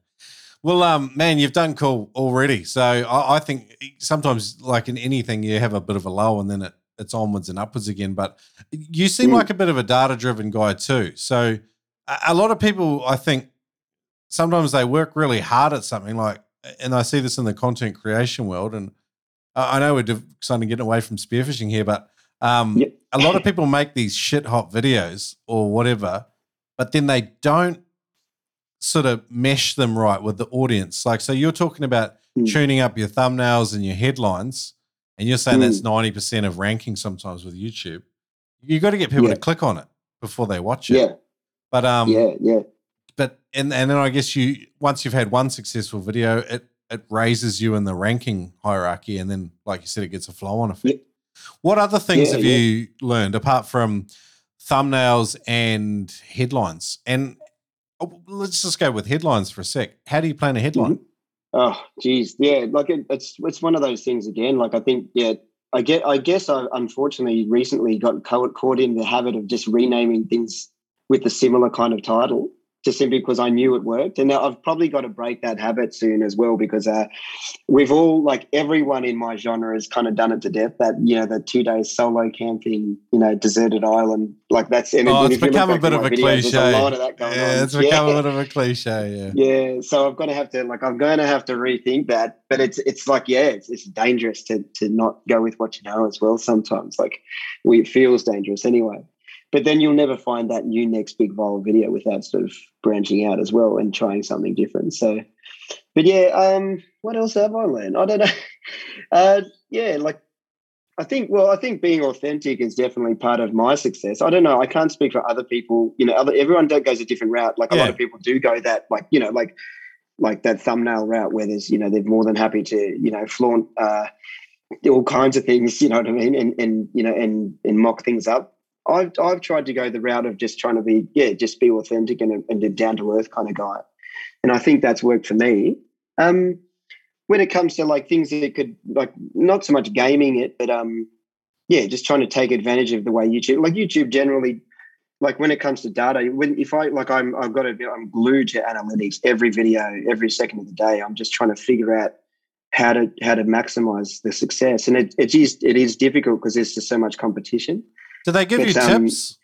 Well, um, man, you've done cool already. So I, I think sometimes, like in anything, you have a bit of a low and then it, it's onwards and upwards again. But you seem Mm. like a bit of a data driven guy too. So a, lot of people, I think, sometimes they work really hard at something like, and I see this in the content creation world. And I know we're kind of getting away from spearfishing here, but um, Yep. a lot of people make these shit hot videos or whatever, but then they don't sort of mesh them right with the audience. Like, so you're talking about Mm. tuning up your thumbnails and your headlines, and you're saying that's Mm. 90% of ranking sometimes with YouTube. You got to get people Yeah. to click on it before they watch it. Yeah. But um yeah. Yeah. but and and then I guess you once you've had one successful video, it it raises you in the ranking hierarchy, and then like you said, it gets a flow on effect. What other things Yeah, have yeah. you learned apart from thumbnails and headlines? And oh, let's just go with headlines for a sec. How do you plan a headline? Oh, geez, yeah. Like it, it's it's one of those things again. Like I think, yeah, I get. I guess I unfortunately recently got caught, caught in the habit of just renaming things with a similar kind of title, just simply because I knew it worked. And I've probably got to break that habit soon as well because uh, we've all like everyone in my genre has kind of done it to death. That you know, the two days solo camping, you know, deserted island, like that's. And Oh, it's become a bit of a videos, cliche. A lot of that going Yeah, on. it's become Yeah. a bit of a cliche. Yeah. Yeah, so I'm going to have to like I'm going to have to rethink that. But it's it's like yeah, it's, it's dangerous to to not go with what you know as well. Sometimes like we it feels dangerous anyway. But then you'll never find that new next big viral video without sort of branching out as well and trying something different. So, but yeah, um, what else have I learned? I don't know. Uh, yeah, like I think, well, I think being authentic is definitely part of my success. I don't know. I can't speak for other people. You know, other everyone goes a different route. Like a Yeah. lot of people do go that, like you know, like like that thumbnail route where there's, you know, they're more than happy to, you know, flaunt uh, all kinds of things. You know what I mean? And and you know, and and mock things up. I've I've tried to go the route of just trying to be, yeah, just be authentic and a, and a down to earth kind of guy. And I think that's worked for me. Um, when it comes to like things that could like not so much gaming it, but um, yeah, just trying to take advantage of the way YouTube, like YouTube generally, like when it comes to data, when if I like I'm I've got I'm glued to analytics every video, every second of the day. I'm just trying to figure out how to how to maximize the success, and it it is it is difficult because there's just so much competition. Do they give you um, tips?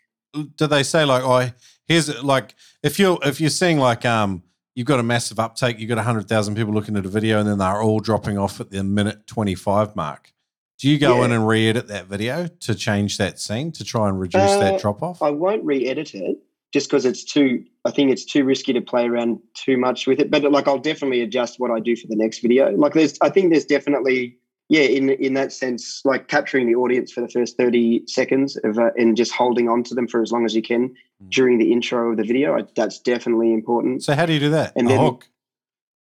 Do they say like, "Oh, here's like if you're if you're seeing like um you've got a massive uptake, you've got hundred thousand people looking at a video, and then they're all dropping off at the minute twenty five mark." Do you go Yeah. in and re-edit that video to change that scene to try and reduce Uh, that drop off? I won't re-edit it just because it's too. I think it's too risky to play around too much with it. But like, I'll definitely adjust what I do for the next video. Like, there's. I think there's definitely. Yeah, in in that sense, like capturing the audience for the first thirty seconds of uh, and just holding on to them for as long as you can Mm. during the intro of the video, I, that's definitely important. So how do you do that? And a then- hook.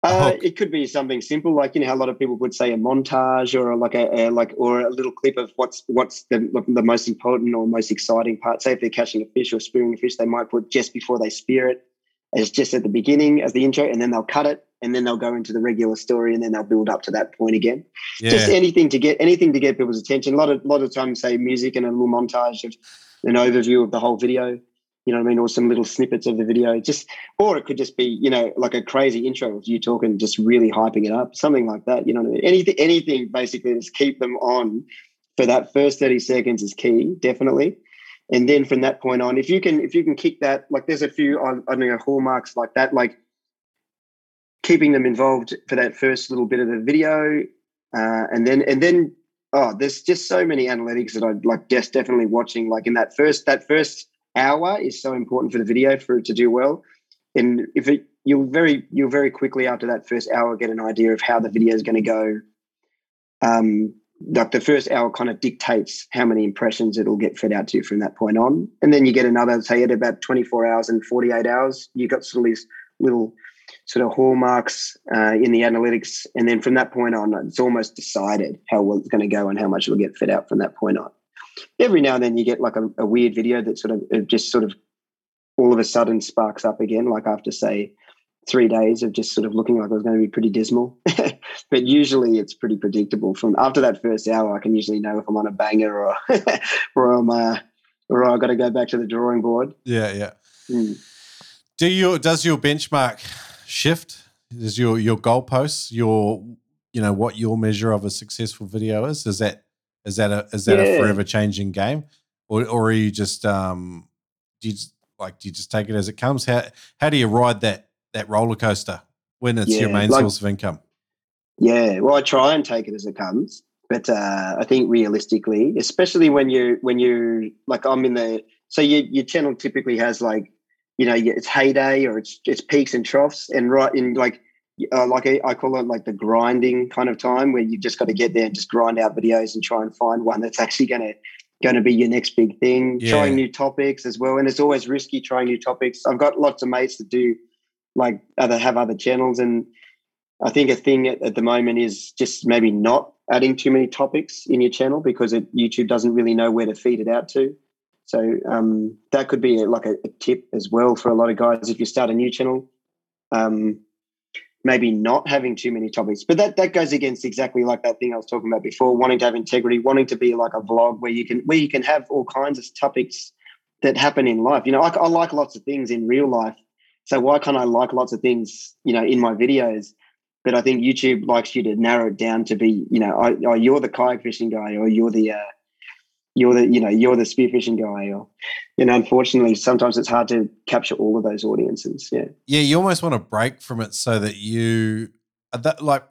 A Uh, hook. it could be something simple, like you know how a lot of people would say a montage or like a, a like or a little clip of what's what's the the most important or most exciting part. Say if they're catching a fish or spearing a fish, they might put just before they spear it as just at the beginning as the intro, and then they'll cut it, and then they'll go into the regular story, and then they'll build up to that point again. Yeah. Just anything to get anything to get people's attention. A lot of lot of times, say music and a little montage of an overview of the whole video. You know what I mean, or some little snippets of the video. Just or it could just be you know like a crazy intro of you talking, just really hyping it up, something like that. You know what I mean? Anything, anything basically just keep them on for that first thirty seconds is key, definitely. And then from that point on, if you can if you can kick that, like there's a few I, I know hallmarks like that, like keeping them involved for that first little bit of the video, uh, and then and then oh, there's just so many analytics that i'd like just definitely watching. Like in that first that first hour is so important for the video for it to do well. And if it you'll very you'll very quickly after that first hour get an idea of how the video is going to go. Um, like the first hour kind of dictates how many impressions it'll get fed out to from that point on. And then you get another, say at about 24 hours and 48 hours, you've got sort of these little sort of hallmarks uh, in the analytics. And then from that point on, it's almost decided how well it's going to go and how much it'll get fed out from that point on. Every now and then you get like a, a weird video that sort of just sort of all of a sudden sparks up again, like after say three days of just sort of looking like I was going to be pretty dismal. but usually it's pretty predictable. From after that first hour, I can usually know if I'm on a banger or or I'm uh, or I've got to go back to the drawing board. yeah, yeah. Hmm. Do you does your benchmark shift? Is your your goalposts your you know what your measure of a successful video is? Is that is that a is that a forever changing game, or or are you just um do you just, like do you just take it as it comes? How how do you ride that that roller coaster when it's your main like- source of income? Yeah, well, I try and take it as it comes, but uh, I think realistically, especially when you when you like, I'm in the so your your channel typically has like, you know, it's heyday or it's it's peaks and troughs, and right in like. Uh, like I, I call it like the grinding kind of time where you've just got to get there and just grind out videos and try and find one that's actually going to going to be your next big thing. Yeah. Trying new topics as well, and it's always risky trying new topics. I've got lots of mates that do like other have other channels, and I think a thing at, at the moment is just maybe not adding too many topics in your channel because it, YouTube doesn't really know where to feed it out to. So um, that could be like a, a tip as well for a lot of guys if you start a new channel. Um, maybe not having too many topics, but that that goes against exactly like that thing I was talking about before. Wanting to have integrity, wanting to be like a vlog where you can where you can have all kinds of topics that happen in life. You know, I, I like lots of things in real life, so why can't I like lots of things? You know, in my videos but I think YouTube likes you to narrow it down to be, you know, oh, oh you're the kayak fishing guy, or you're the, uh, you're the, you know, you're the spearfishing guy, or, you know, unfortunately, sometimes it's hard to capture all of those audiences. Yeah, Yeah, you almost want to break from it so that you uh, that like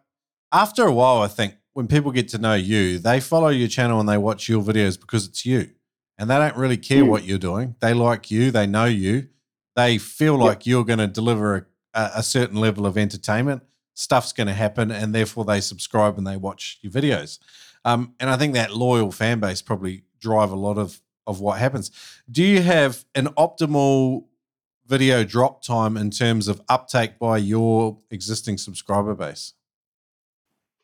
after a while, I think when people get to know you, they follow your channel and they watch your videos because it's you. And they don't really care Mm. what you're doing. They like you, they know you, they feel like you're going to deliver a, a certain level of entertainment. Stuff's going to happen, and therefore they subscribe and they watch your videos. Um, and I think that loyal fan base probably drive a lot of of what happens. Do you have an optimal video drop time in terms of uptake by your existing subscriber base?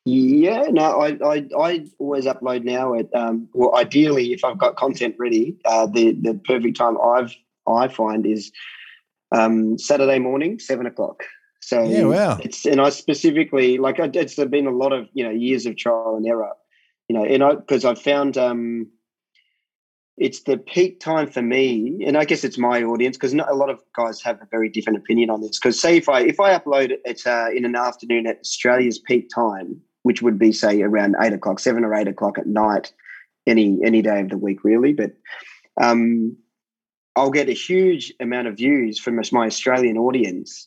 yeah. No, I, I, I always upload now at, um, well, ideally, if I've got content ready, uh, the the perfect time I've I find is um, Saturday morning, seven o'clock. So Yeah, wow. it's and I specifically like it's been a lot of you know years of trial and error, you know, and I because I've found um, it's the peak time for me, and I guess it's my audience because a lot of guys have a very different opinion on this. Because say if I if I upload it uh, in an afternoon at Australia's peak time, which would be say around eight o'clock, seven or eight o'clock at night, any any day of the week really, but um, I'll get a huge amount of views from my Australian audience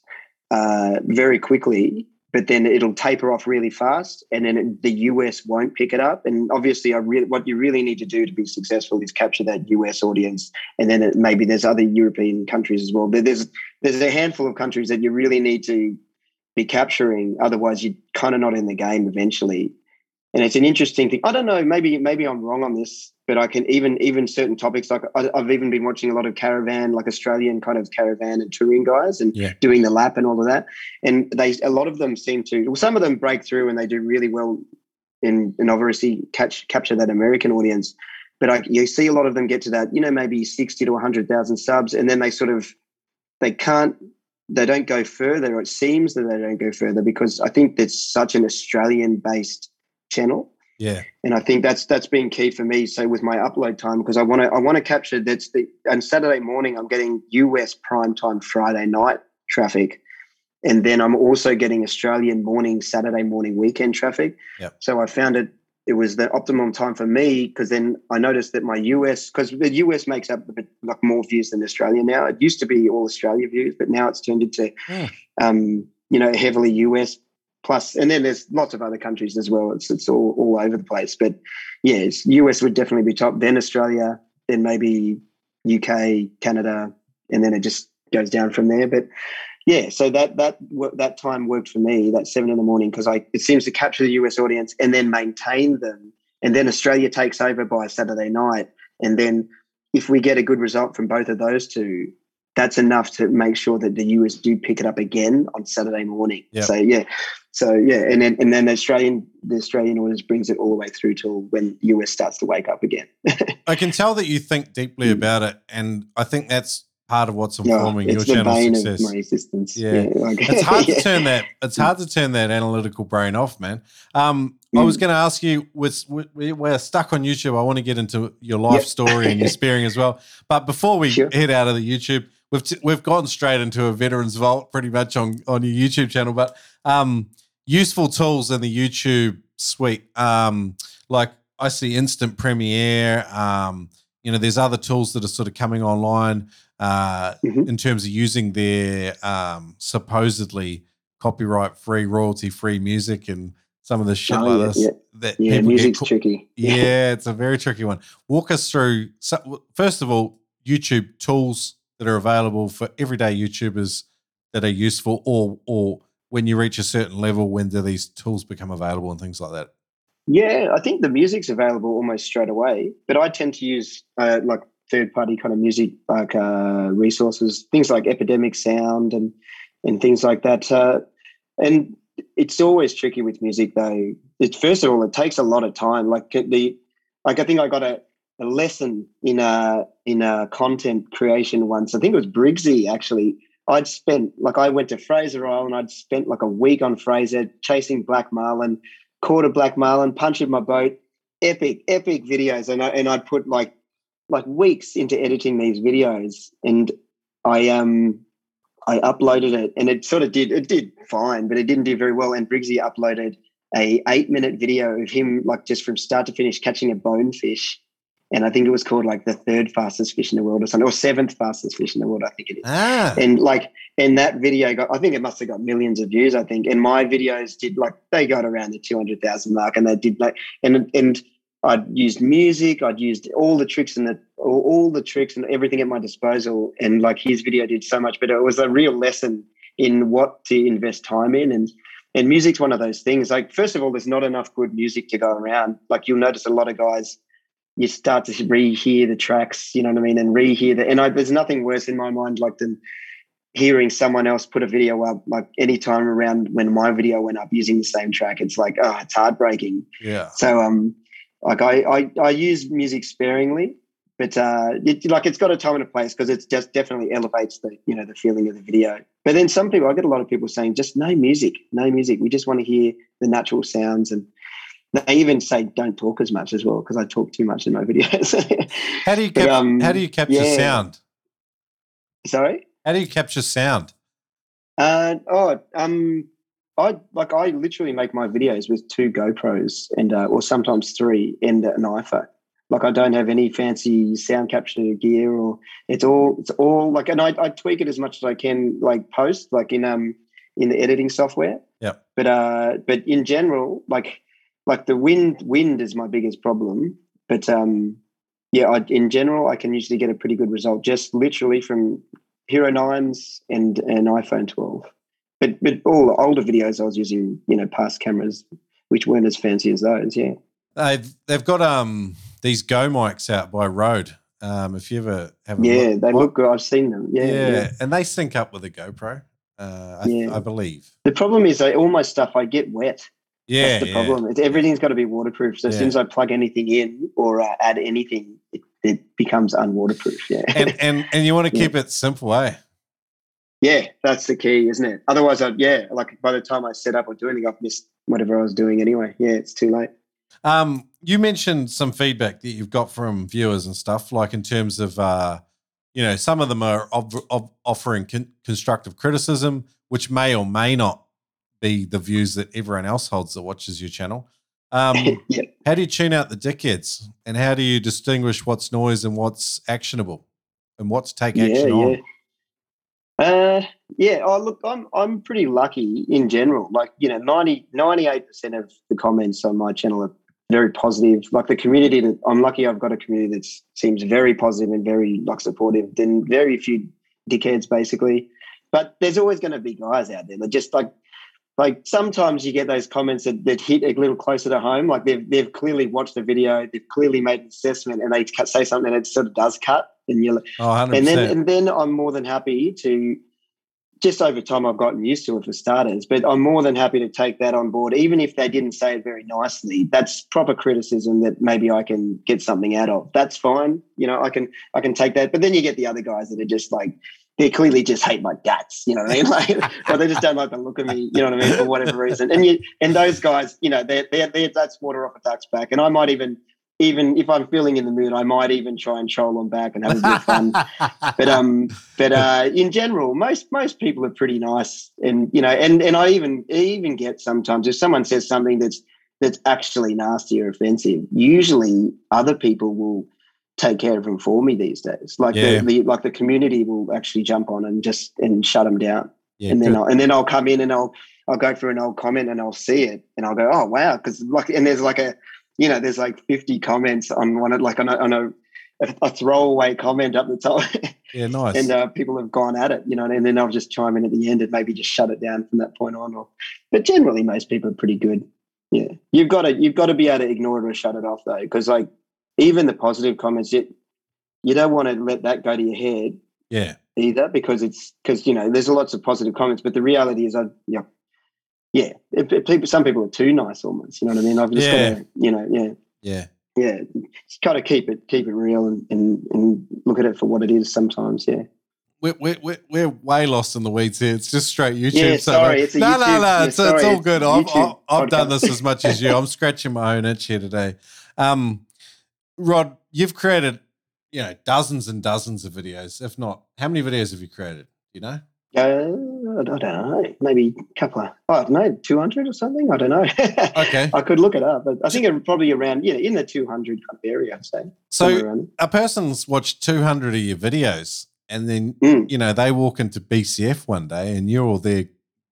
uh, very quickly. but then it'll taper off really fast, and then it, the US won't pick it up. And obviously, I really what you really need to do to be successful is capture that US audience, and then it, maybe there's other European countries as well. But there's there's a handful of countries that you really need to be capturing. Otherwise, you're kind of not in the game eventually. And it's an interesting thing. I don't know. Maybe maybe I'm wrong on this, but I can even even certain topics like I, have even been watching a lot of caravan, like Australian kind of caravan and touring guys, and yeah. doing the lap and all of that. And they a lot of them seem to. Well, some of them break through and they do really well in and obviously catch capture that American audience. But I, you see a lot of them get to that, you know, maybe sixty to hundred thousand subs, and then they sort of they can't they don't go further. It seems that they don't go further because I think that's such an Australian based channel. Yeah. And I think that's that's been key for me. So with my upload time, because I want to I want to capture that's the and Saturday morning I'm getting US prime time Friday night traffic. And then I'm also getting Australian morning, Saturday morning weekend traffic. Yep. So I found it it was the optimum time for me because then I noticed that my US because the US makes up a bit like more views than Australia now. It used to be all Australia views, but now it's turned into mm. um, you know heavily US plus, and then there's lots of other countries as well. It's it's all all over the place. But yeah, US would definitely be top. Then Australia, then maybe UK, Canada, and then it just goes down from there. But yeah, so that that that time worked for me. That seven in the morning because I it seems to capture the US audience and then maintain them, and then Australia takes over by Saturday night, and then if we get a good result from both of those two, that's enough to make sure that the US do pick it up again on Saturday morning. Yep. So yeah, so yeah, and then and then the Australian the Australian audience brings it all the way through till when US starts to wake up again. I can tell that you think deeply mm. about it, and I think that's part of what's informing your channel success. my existence. Yeah, yeah like, it's hard yeah. to turn that. It's hard to turn that analytical brain off, man. Um, mm. I was mm. going to ask you. We're, we're stuck on YouTube. I want to get into your life yep. story and your spearing as well. But before we sure. head out of the YouTube, we've t- we've gone straight into a veterans vault pretty much on on your YouTube channel. But um, useful tools in the YouTube suite, um, like I see Instant Premiere. Um, you know, there's other tools that are sort of coming online uh, mm-hmm. in terms of using their um, supposedly copyright free, royalty free music and some of the shit oh, like yeah, this. Yeah, that yeah music's co- tricky. Yeah, it's a very tricky one. Walk us through. So, first of all, YouTube tools that are available for everyday YouTubers that are useful, or or when you reach a certain level, when do these tools become available and things like that? Yeah, I think the music's available almost straight away, but I tend to use uh, like third party kind of music like uh, resources, things like Epidemic Sound and and things like that. Uh, and it's always tricky with music though. It, first of all, it takes a lot of time. Like the like I think I got a a lesson in a in a content creation once. I think it was Briggsy actually. I'd spent like I went to Fraser Island. I'd spent like a week on Fraser chasing black marlin, caught a black marlin, punched my boat. Epic, epic videos, and I and I'd put like like weeks into editing these videos, and I um I uploaded it, and it sort of did it did fine, but it didn't do very well. And Briggsy uploaded a eight minute video of him like just from start to finish catching a bonefish and I think it was called like the third fastest fish in the world or something, or seventh fastest fish in the world, I think it is. Ah. And like, and that video got, I think it must have got millions of views. I think, and my videos did like they got around the two hundred thousand mark, and they did like, and and I'd used music, I'd used all the tricks and the all, all the tricks and everything at my disposal, and like his video did so much better. It was a real lesson in what to invest time in, and and music's one of those things. Like, first of all, there's not enough good music to go around. Like you'll notice a lot of guys you start to rehear the tracks, you know what I mean, and rehear the. And I, there's nothing worse in my mind like than hearing someone else put a video up like anytime around when my video went up using the same track. It's like oh, it's heartbreaking. Yeah. So um, like I I, I use music sparingly, but uh, it, like it's got a time and a place because it just definitely elevates the you know the feeling of the video. But then some people, I get a lot of people saying just no music, no music. We just want to hear the natural sounds and they even say don't talk as much as well because I talk too much in my videos. how do you cap- but, um, how do you capture yeah. sound? Sorry. How do you capture sound? Uh, oh, um, I like I literally make my videos with two GoPros and uh, or sometimes three and an iPhone. Like I don't have any fancy sound capture gear or it's all it's all like and I, I tweak it as much as I can like post like in um in the editing software. Yeah. But uh, but in general, like like the wind wind is my biggest problem. But um, yeah, I, in general, I can usually get a pretty good result just literally from Hero Nines and an iPhone 12. But but all the older videos, I was using you know past cameras, which weren't as fancy as those. Yeah. They've they've got um these Go mics out by Rode Um, if you ever have Yeah, look, they what- look good. I've seen them. Yeah, yeah, yeah. and they sync up with a GoPro. Uh, I, Yeah. I believe. The problem is, I, all my stuff I get wet. Yeah, That's the yeah. problem. It's, everything's got to be waterproof. So as soon as I plug anything in or uh, add anything, it, it becomes unwaterproof. Yeah, and and and you want to Yeah. keep it simple, eh? yeah, that's the key, isn't it? Otherwise, I yeah, like by the time I set up or do anything, I've missed whatever I was doing anyway. Yeah, it's too late. Um, you mentioned some feedback that you've got from viewers and stuff, like in terms of, uh, you know, some of them are of, of offering con- constructive criticism, which may or may not be the views that everyone else holds that watches your channel. Um, yeah. how do you tune out the dickheads, and how do you distinguish what's noise and what's actionable, and what's take action yeah, on? yeah. Uh, yeah. Oh, look, I'm I'm pretty lucky in general. Like you know, 98 percent of the comments on my channel are very positive. Like the community that I'm lucky, I've got a community that seems very positive and very like supportive. Then very few dickheads, basically. But there's always going to be guys out there that just like. Like sometimes you get those comments that, that hit a little closer to home. Like they've they've clearly watched the video, they've clearly made an assessment, and they say something that sort of does cut, and you're like, Oh, 100%. and then and then I'm more than happy to just over time I've gotten used to it for starters, but I'm more than happy to take that on board, even if they didn't say it very nicely. That's proper criticism that maybe I can get something out of. That's fine. You know, I can I can take that. But then you get the other guys that are just like they clearly just hate my guts, you know what I mean? Like, or they just don't like the look of me, you know what I mean, for whatever reason. And you and those guys, you know, they're, they're, they're that's water off a duck's back. And I might even even if I'm feeling in the mood, I might even try and troll them back and have a bit of fun. but um, but uh, in general, most most people are pretty nice, and you know, and and I even even get sometimes if someone says something that's that's actually nasty or offensive, usually other people will take care of them for me these days. Like Yeah. the, the like the community will actually jump on and just and shut them down, yeah, and then good. I'll, and then I'll come in and I'll I'll go through an old comment and I'll see it and I'll go, oh wow, because like and there's like a you know there's like 50 comments on one of like on a, on a a throwaway comment up the top, yeah, nice. and uh, people have gone at it, you know, and then I'll just chime in at the end and maybe just shut it down from that point on. Or, but generally, most people are pretty good. Yeah, you've got to you've got to be able to ignore it or shut it off though, because like even the positive comments, it you don't want to let that go to your head yeah, either, because it's because you know there's lots of positive comments, but the reality is, I yeah. Yeah, if, if people, some people are too nice almost. You know what I mean? I've just Yeah. got to, you know, yeah yeah. yeah, just kind of keep it keep it real and, and and look at it for what it is. Sometimes, yeah. We're, we're, we're, we're way lost in the weeds here. It's just straight YouTube. Yeah, so sorry, like- it's a no, no, YouTube- no. yeah, It's, it's all good. I've, I've, I've done this as much as you. I'm scratching my own itch here today. Um, Rod, you've created, you know, dozens and dozens of videos. If not, how many videos have you created? You know? Uh, I don't know, maybe a couple of I don't know, two hundred or something. I don't know. Okay. I could look it up, but I think it probably around yeah in the two hundred kind of area. I'd say. So a person's watched 200 of your videos and then. Mm. you know, they walk into BCF one day and you're all there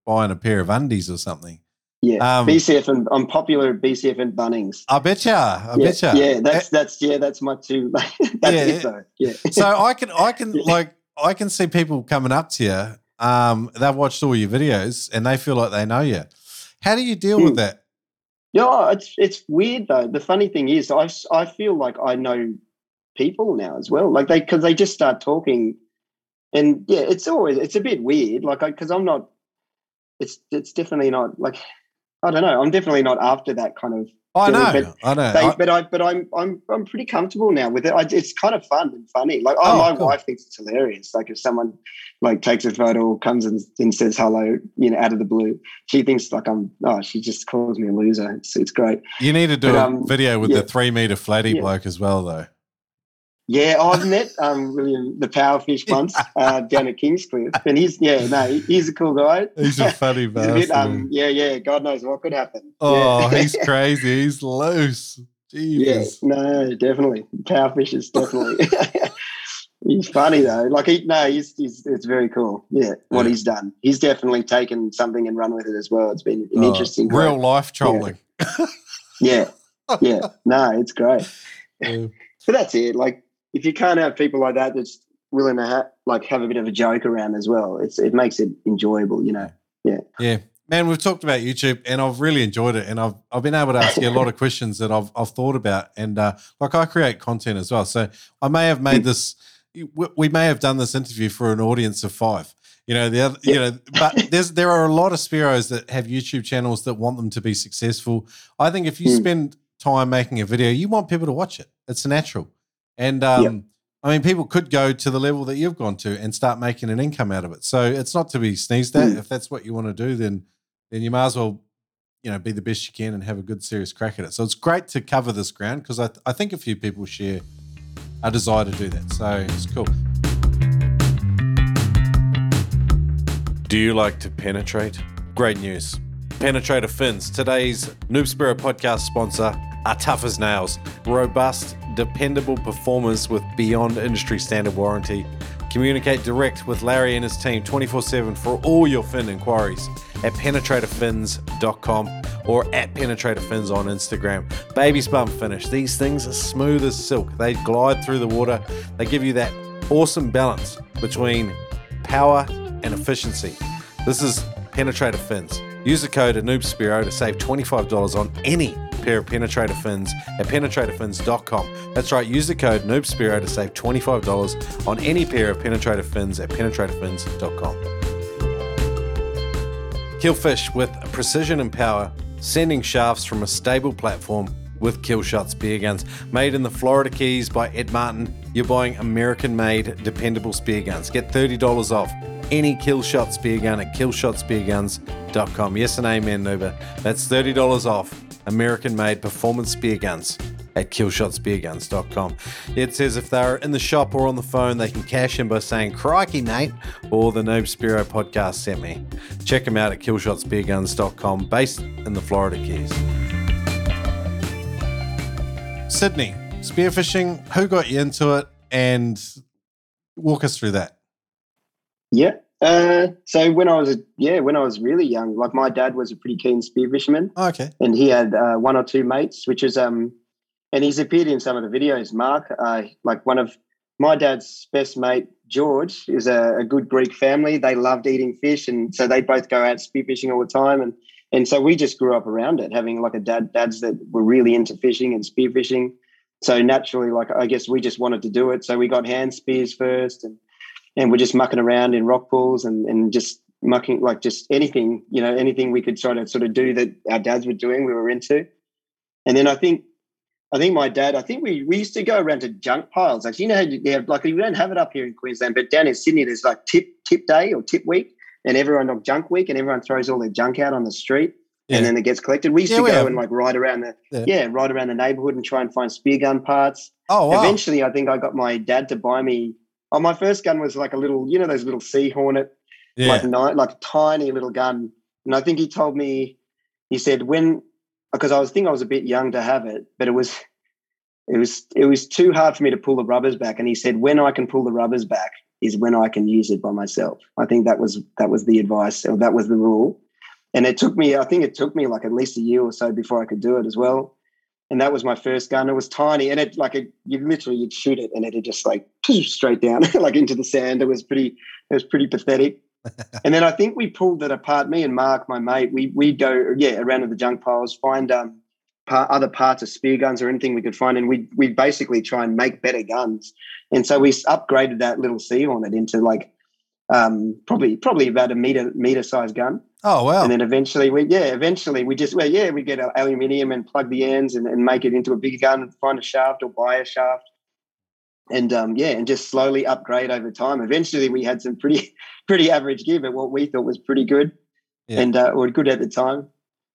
buying a pair of undies or something. Yeah, Um, BCF and I'm popular at BCF and Bunnings. I betcha. I yeah, betcha. yeah, that's that's yeah, that's my two. that's Yeah. it though. Yeah, so I can I can like I can see people coming up to you. Um, they've watched all your videos and they feel like they know you. How do you deal with Hmm. that? Yeah, it's it's weird though. The funny thing is, I I feel like I know people now as well. Like they because they just start talking, and yeah, it's always it's a bit weird. Like because I'm not. It's it's definitely not like I don't know. I'm definitely not after that kind of. I know, but I know. They, I- but I but I'm I'm I'm pretty comfortable now with it. I, it's kind of fun and funny. Like Oh, oh, my cool. wife thinks it's hilarious. Like if someone like takes a photo, or comes and, and says hello, you know, out of the blue, she thinks like I'm. Oh, she just calls me a loser. It's it's great. you need to do but, a um, video with yeah. the three meter flatty Yeah. bloke as well, though. Yeah, I've met um, William the Powerfish once uh, down at Kingscliff, and he's yeah, no, he's a cool guy. He's a funny He's a bit, um, yeah, yeah. God knows what could happen. oh, yeah. he's crazy. He's loose. yeah, Jesus. no, definitely. Powerfish is definitely. he's funny though. Like he no, he's, he's it's very cool. Yeah, what Yeah. he's done. He's definitely taken something and run with it as well. It's been an Oh, interesting real growth. life trolling. Yeah. Yeah. No, it's great. Yeah. But that's it. Like if you can't have people like that that's willing to ha- like have a bit of a joke around as well, it's it makes it enjoyable, you know. Yeah. Yeah. Man, we've talked about YouTube and I've really enjoyed it. And I've I've been able to ask you a lot of questions that I've I've thought about. And uh, like I create content as well. So I may have made this we- may have done this interview for an audience of five. You know, the other you know, but there's there are a lot of Spearos that have YouTube channels that want them to be successful. I think if you Hmm. spend time making a video, you want people to watch it. It's natural. And um Yep. I mean, people could go to the level that you've gone to and start making an income out of it. So it's not to be sneezed at. Mm. If that's what you want to do, then then you might as well, you know, be the best you can and have a good serious crack at it. So it's great to cover this ground because I, th- I think a few people share a desire to do that. So it's cool. Do you like to penetrate? Great news. Penetrator Fins, today's Noob Spearo podcast sponsor, are tough as nails. Robust, dependable performers with beyond industry standard warranty. Communicate direct with Larry and his team 24 7 for all your fin inquiries at penetratorfins.com or at penetratorfins on Instagram. Baby's bum finish. These things are smooth as silk. They glide through the water. They give you that awesome balance between power and efficiency. This is Penetrator Fins. Use the code AnoobSpearo to save $25 on any pair of Penetrator Fins at penetratorfins.com. That's right, use the code AnoobSpearo to save $25 on any pair of Penetrator Fins at penetratorfins.com. Kill fish with precision and power, sending shafts from a stable platform with Killshot spear guns. Made in the Florida Keys by Ed Martin, you're buying American made, dependable spear guns. Get $30 off any Killshot spear gun at killshotspearguns.com. Yes and amen, Nuba. That's $30 off American made performance spear guns at killshotspearguns.com. It says if they're in the shop or on the phone, they can cash in by saying, Crikey, mate, or the Noob Spearo podcast sent me. Check them out at killshotspearguns.com, based in the Florida Keys. Sydney, spearfishing, who got you into it? And walk us through that. Yeah. Uh, so when I was a, yeah, when I was really young, like my dad was a pretty keen spear fisherman, Oh, okay. and he had uh, one or two mates, which is um, and he's appeared in some of the videos. Mark, uh, like one of my dad's best mate, George, is a, a good Greek family. They loved eating fish, and so they both go out spearfishing all the time, and and so we just grew up around it, having like a dad dads that were really into fishing and spearfishing. So naturally, like I guess we just wanted to do it. So we got hand spears first, and and we're just mucking around in rock pools and and just mucking like just anything, you know, anything we could try to sort of do that our dads were doing, we were into. And then I think I think my dad, I think we, we used to go around to junk piles. Like, you know, how you have, like we don't have it up here in Queensland, but down in Sydney, there's like tip tip day or tip week, and everyone on junk week, and everyone throws all their junk out on the street, Yeah. and then it gets collected. We used Yeah, to go have. and like ride around the Yeah. yeah. ride around the neighborhood and try and find spear gun parts. Oh, wow. Eventually, I think I got my dad to buy me. Oh, my first gun was like a little, you know, those little Sea Hornet like yeah. ni- like a tiny little gun. And I think he told me, he said when because I was think I was a bit young to have it, but it was it was it was too hard for me to pull the rubbers back. And he said when I can pull the rubbers back is when I can use it by myself. I think that was that was the advice or that was the rule. And it took me, I think it took me like at least a year or so before I could do it as well. And that was my first gun. It was tiny, and it like it, you literally you'd shoot it, and it'd just like straight down, like into the sand. It was pretty, it was pretty pathetic. and then I think we pulled it apart. Me and Mark, my mate, we we go yeah around to the junk piles, find um par- other parts of spear guns or anything we could find, and we we basically try and make better guns. And so we upgraded that little sea it into like um probably probably about a meter meter size gun. Oh, wow. And then eventually we yeah, eventually we just well, yeah, we get aluminium and plug the ends and, and make it into a bigger gun and find a shaft or buy a shaft. And um, yeah, and just slowly upgrade over time. Eventually we had some pretty pretty average gear, but what we thought was pretty good. Yeah. And uh, or good at the time.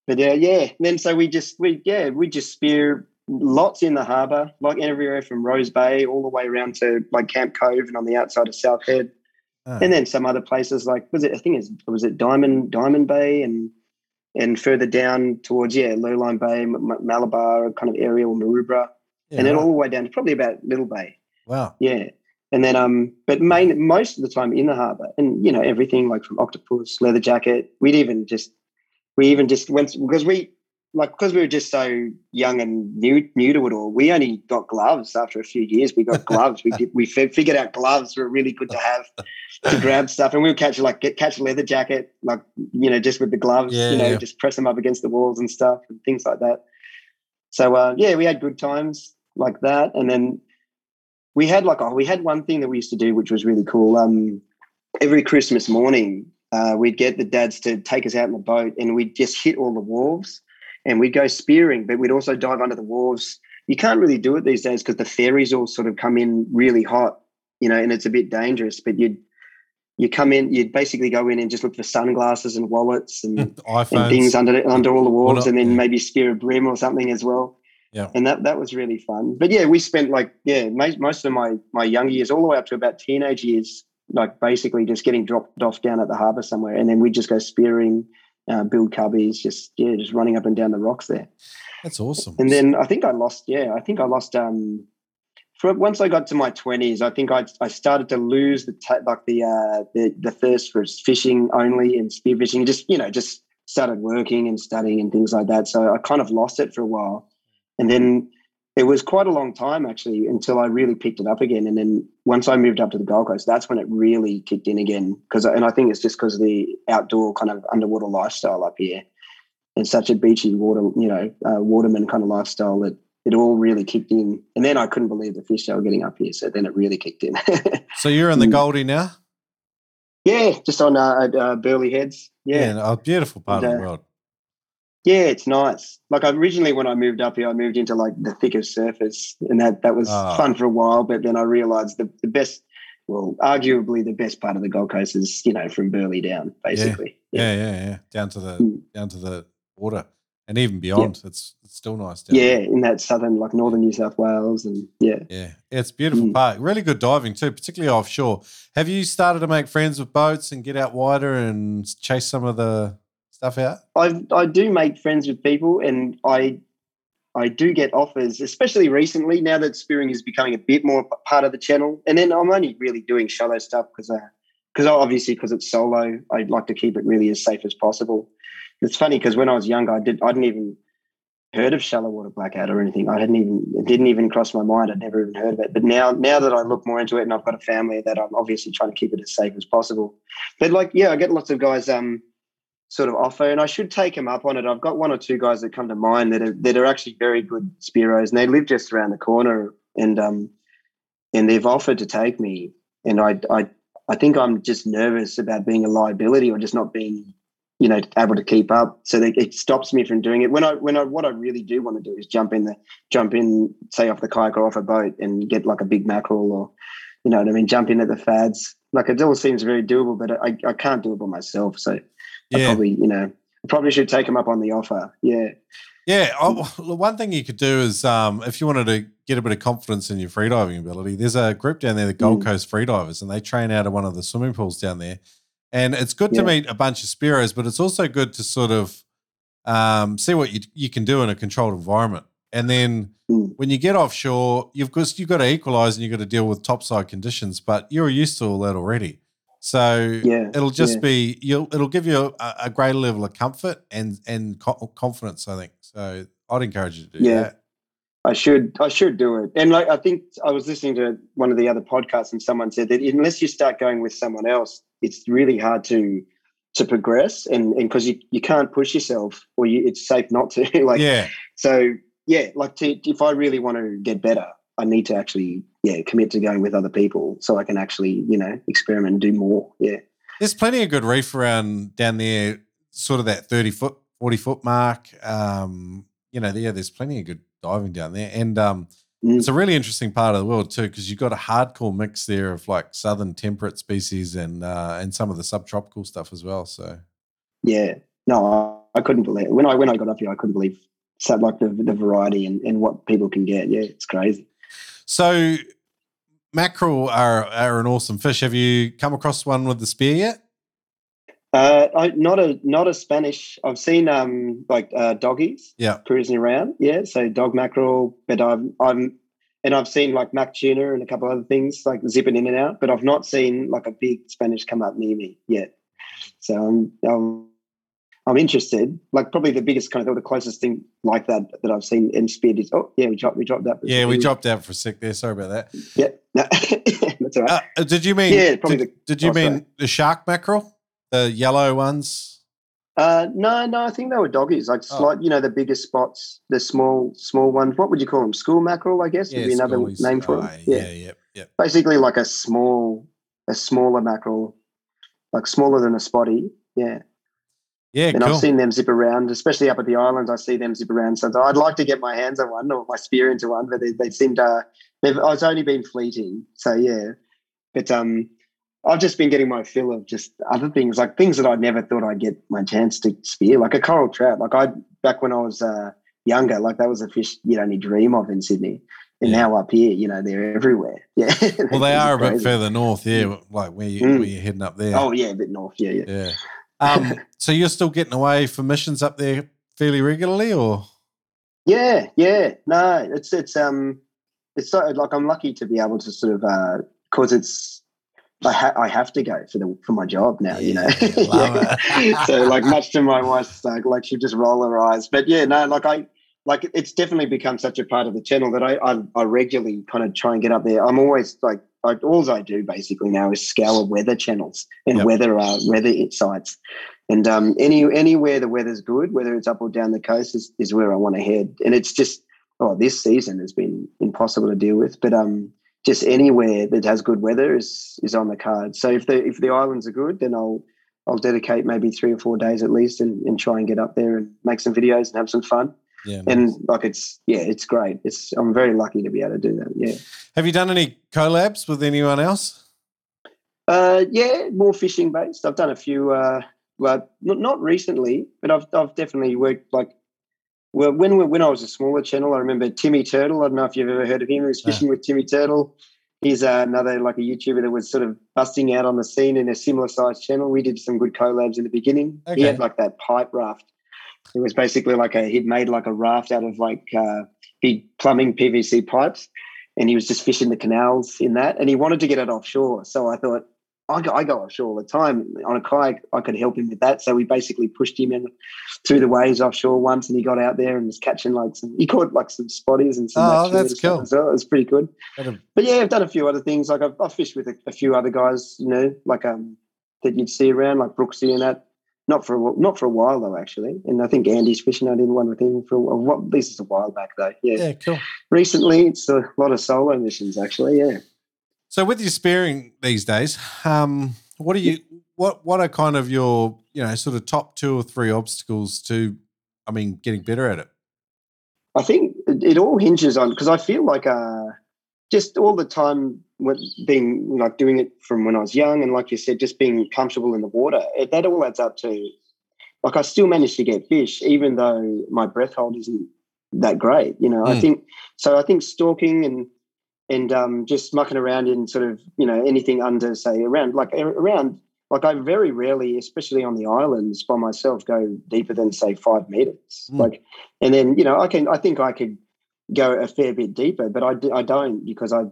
But uh, yeah, and then so we just we yeah, we just spear lots in the harbour, like everywhere from Rose Bay all the way around to like Camp Cove and on the outside of South Head Ah. and then some other places like was it I think it's was it Diamond Diamond Bay and and further down towards yeah Lowline Bay, M- Malabar kind of area or Maroubra, Yeah, and then right. all the way down to probably about Little Bay. wow. Yeah, And then, um, but main most of the time in the harbour, and you know everything like from octopus, leather jacket. We'd even just, we even just went because we like because we were just so young and new new to it all. We only got gloves after a few years. We got gloves. we did, we figured out gloves were really good to have to grab stuff, and we would catch like get catch a leather jacket, like you know, just with the gloves, Yeah, you know, yeah. just press them up against the walls and stuff and things like that. So uh, yeah, we had good times like that, and then we had like oh, we had one thing that we used to do which was really cool. Um, every Christmas morning, uh, we'd get the dads to take us out in the boat, and we'd just hit all the wharves, and we'd go spearing, but we'd also dive under the wharves. You can't really do it these days because the ferries all sort of come in really hot, you know, and it's a bit dangerous. But you'd you come in, you'd basically go in and just look for sunglasses and wallets and and things under under all the not- and then maybe spear a bream or something as well. Yeah. and that that was really fun. But yeah, we spent like yeah most most of my my young years, all the way up to about teenage years, like basically just getting dropped off down at the harbour somewhere, and then we'd just go spearing, uh, build cubbies, just yeah, just running up and down the rocks there. That's awesome. And then I think I lost. Yeah, I think I lost. Um, for once I got to my twenties, I think I I started to lose the ta- like the uh the the thirst for fishing only and spearfishing. Just you know, just started working and studying and things like that. So I kind of lost it for a while, and then it was quite a long time actually until I really picked it up again. And then once I moved up to the Gold Coast, that's when it really kicked in again. Because and I think it's just because the outdoor kind of underwater lifestyle up here and such a beachy water, you know, uh, waterman kind of lifestyle that it all really kicked in. And then I couldn't believe the fish they were getting up here. So then it really kicked in. so you're in the Mm. Goldie now? yeah, just on uh, uh, Burleigh Heads. Yeah. Yeah, a beautiful part of the uh, world. Yeah, it's nice. Like originally when I moved up here, I moved into like the thick of surfers, and that that was Ah. fun for a while. But then I realised the the best, well, arguably the best part of the Gold Coast is you know from Burleigh down, basically. Yeah, yeah, yeah. Down to the Mm. down to the water, and even beyond. It's it's still nice. Down yeah, there. in that southern like northern New South Wales, and yeah. yeah. It's a beautiful Mm. part. Really good diving too, particularly offshore. Have you started to make friends with boats and get out wider and chase some of the stuff out? I I do make friends with people, and I I do get offers, especially recently now that spearing is becoming a bit more part of the channel. And then I'm only really doing shallow stuff because because obviously because it's solo, I'd like to keep it really as safe as possible. It's funny because when I was younger, I did I didn't even heard of shallow water blackout or anything. I hadn't even it didn't even cross my mind. I'd never even heard of it. But now now that I look more into it and I've got a family that I'm obviously trying to keep it as safe as possible. But like yeah, I get lots of guys um sort of offer, and I should take them up on it. I've got one or two guys that come to mind that are that are actually very good spearos, and they live just around the corner, and um, and they've offered to take me, and I I I think I'm just nervous about being a liability or just not being, you know, able to keep up. So that it stops me from doing it. When I when I what I really do want to do is jump in the jump in, say off the kayak or off a boat and get like a big mackerel or, you know what I mean, jump in at the fads. Like it all seems very doable, but I I can't do it by myself. So I Yeah, probably, you know, I probably should take them up on the offer. Yeah. yeah. Oh, well, one thing you could do is, um, if you wanted to get a bit of confidence in your freediving ability, there's a group down there, the Gold Mm. Coast Freedivers, and they train out of one of the swimming pools down there. And it's good to meet a bunch of spearos, but it's also good to sort of um, see what you you can do in a controlled environment. And then Mm. when you get offshore, you've got you've got to equalize and you've got to deal with topside conditions, but you're used to all that already. So Yeah. it'll just yeah. be you'll it'll give you a, a greater level of comfort and and co- confidence. I think so. I'd encourage you to do Yeah. that. I should I should do it. And like I think I was listening to one of the other podcasts and someone said that unless you start going with someone else, it's really hard to to progress and and because you, you can't push yourself or you, it's safe not to like yeah, so yeah like to, if I really want to get better I need to actually yeah commit to going with other people so I can actually you know experiment and do more yeah there's plenty of good reef around down there, sort of that thirty foot, forty foot mark. Um, you know, yeah, there's plenty of good diving down there, and um, Mm. it's a really interesting part of the world too because you've got a hardcore mix there of like southern temperate species and uh, and some of the subtropical stuff as well. So Yeah, no, I, I couldn't believe when I when I got up here. I couldn't believe so like the the variety and, and what people can get. Yeah, it's crazy. So mackerel are are an awesome fish. Have you come across one with the spear yet? Uh, I, not a not a Spanish. I've seen um like uh, doggies Yeah. cruising around. Yeah, so dog mackerel. But I'm I'm and I've seen like Mac tuna and a couple other things like zipping in and out, but I've not seen like a big Spanish come up near me yet. So I'm, I'm, I'm interested. Like probably the biggest kind of the closest thing like that that I've seen in speed is oh yeah we dropped we dropped that. Yeah, we dropped out for a sec there. Sorry about that. Yeah, that's all right. Uh, did you mean? Yeah, probably Did, the- did you oh, mean sorry. the shark mackerel, the yellow ones? Uh, no, no, I think they were doggies, like Oh. slight, you know, the bigger spots, the small, small ones. What would you call them? School mackerel, I guess, would be another schoolies. name for Oh, them. yeah, Yeah. yeah, yeah. basically like a small, a smaller mackerel, like smaller than a spotty. Yeah, Yeah, and cool. I've seen them zip around, especially up at the islands. I see them zip around. So I'd like to get my hands on one or my spear into one, but they, they seem to. They've, it's only been fleeting, so yeah. But um, I've just been getting my fill of just other things, like things that I never thought I'd get my chance to spear, like a coral trout. Like I back when I was uh, younger, like that was a fish you'd only dream of in Sydney. And Yeah. now up here, you know, they're everywhere. Yeah. well, they are a bit further north, yeah, like where you Mm. where you're heading up there. Oh yeah, a bit north. Yeah, yeah. yeah. Um, so you're still getting away for missions up there fairly regularly, or Yeah, yeah. No, it's it's um it's so like I'm lucky to be able to sort of uh cause it's I ha- I have to go for the for my job now, you know. Yeah, so like much to my wife's like like she just roll her eyes. But yeah, no, like I like it's definitely become such a part of the channel that I I, I regularly kind of try and get up there. I'm always like I, all I do basically now is scour weather channels and Yep. weather uh, weather sites. And um, any anywhere the weather's good, whether it's up or down the coast, is, is where I want to head. And it's just oh, this season has been impossible to deal with. But um, just anywhere that has good weather is is on the card. So if the if the islands are good, then I'll I'll dedicate maybe three or four days at least and, and try and get up there and make some videos and have some fun. Yeah. And like it's yeah, it's great. It's I'm very lucky to be able to do that. Yeah. Have you done any collabs with anyone else? Uh, yeah, more fishing based. I've done a few. Uh, well, not, not recently, but I've I've definitely worked like. Well, when we- when I was a smaller channel, I remember Timmy Turtle. I don't know if you've ever heard of him. He was fishing with Timmy Turtle. He's uh, another like a YouTuber that was sort of busting out on the scene in a similar sized channel. We did some good collabs in the beginning. He had like that pipe raft. It was basically like a he'd made like a raft out of like uh, big plumbing PVC pipes, and he was just fishing the canals in that. And he wanted to get it offshore, so I thought I go, I go offshore all the time on a kayak. I could help him with that. So we basically pushed him in through the waves offshore once, and he got out there and was catching like some. He caught like some spotties and some. Oh, that's cool. Well. It was pretty good. But yeah, I've done a few other things. Like I've, I've fished with a, a few other guys, you know, like um that you'd see around, like Brooksy and that. Not for a, not for a while though, actually. And I think Andy's fishing. I did one with him for a while. What this is a while back though. Yeah. Yeah, cool. Recently, it's a lot of solo missions actually. Yeah. So with your spearing these days, um, what are you what what are kind of your, you know, sort of top two or three obstacles to I mean, getting better at it? I think it, it all hinges on because I feel like uh, just all the time with being like doing it from when I was young and like you said, just being comfortable in the water. It, that all adds up to like I still managed to get fish even though my breath hold isn't that great. You know, I Mm. think so. I think stalking and and um, just mucking around in sort of you know anything under say around like around like I very rarely, especially on the islands by myself, go deeper than say five meters. Mm. Like, and then you know I can I think I could go a fair bit deeper, but I, I don't because I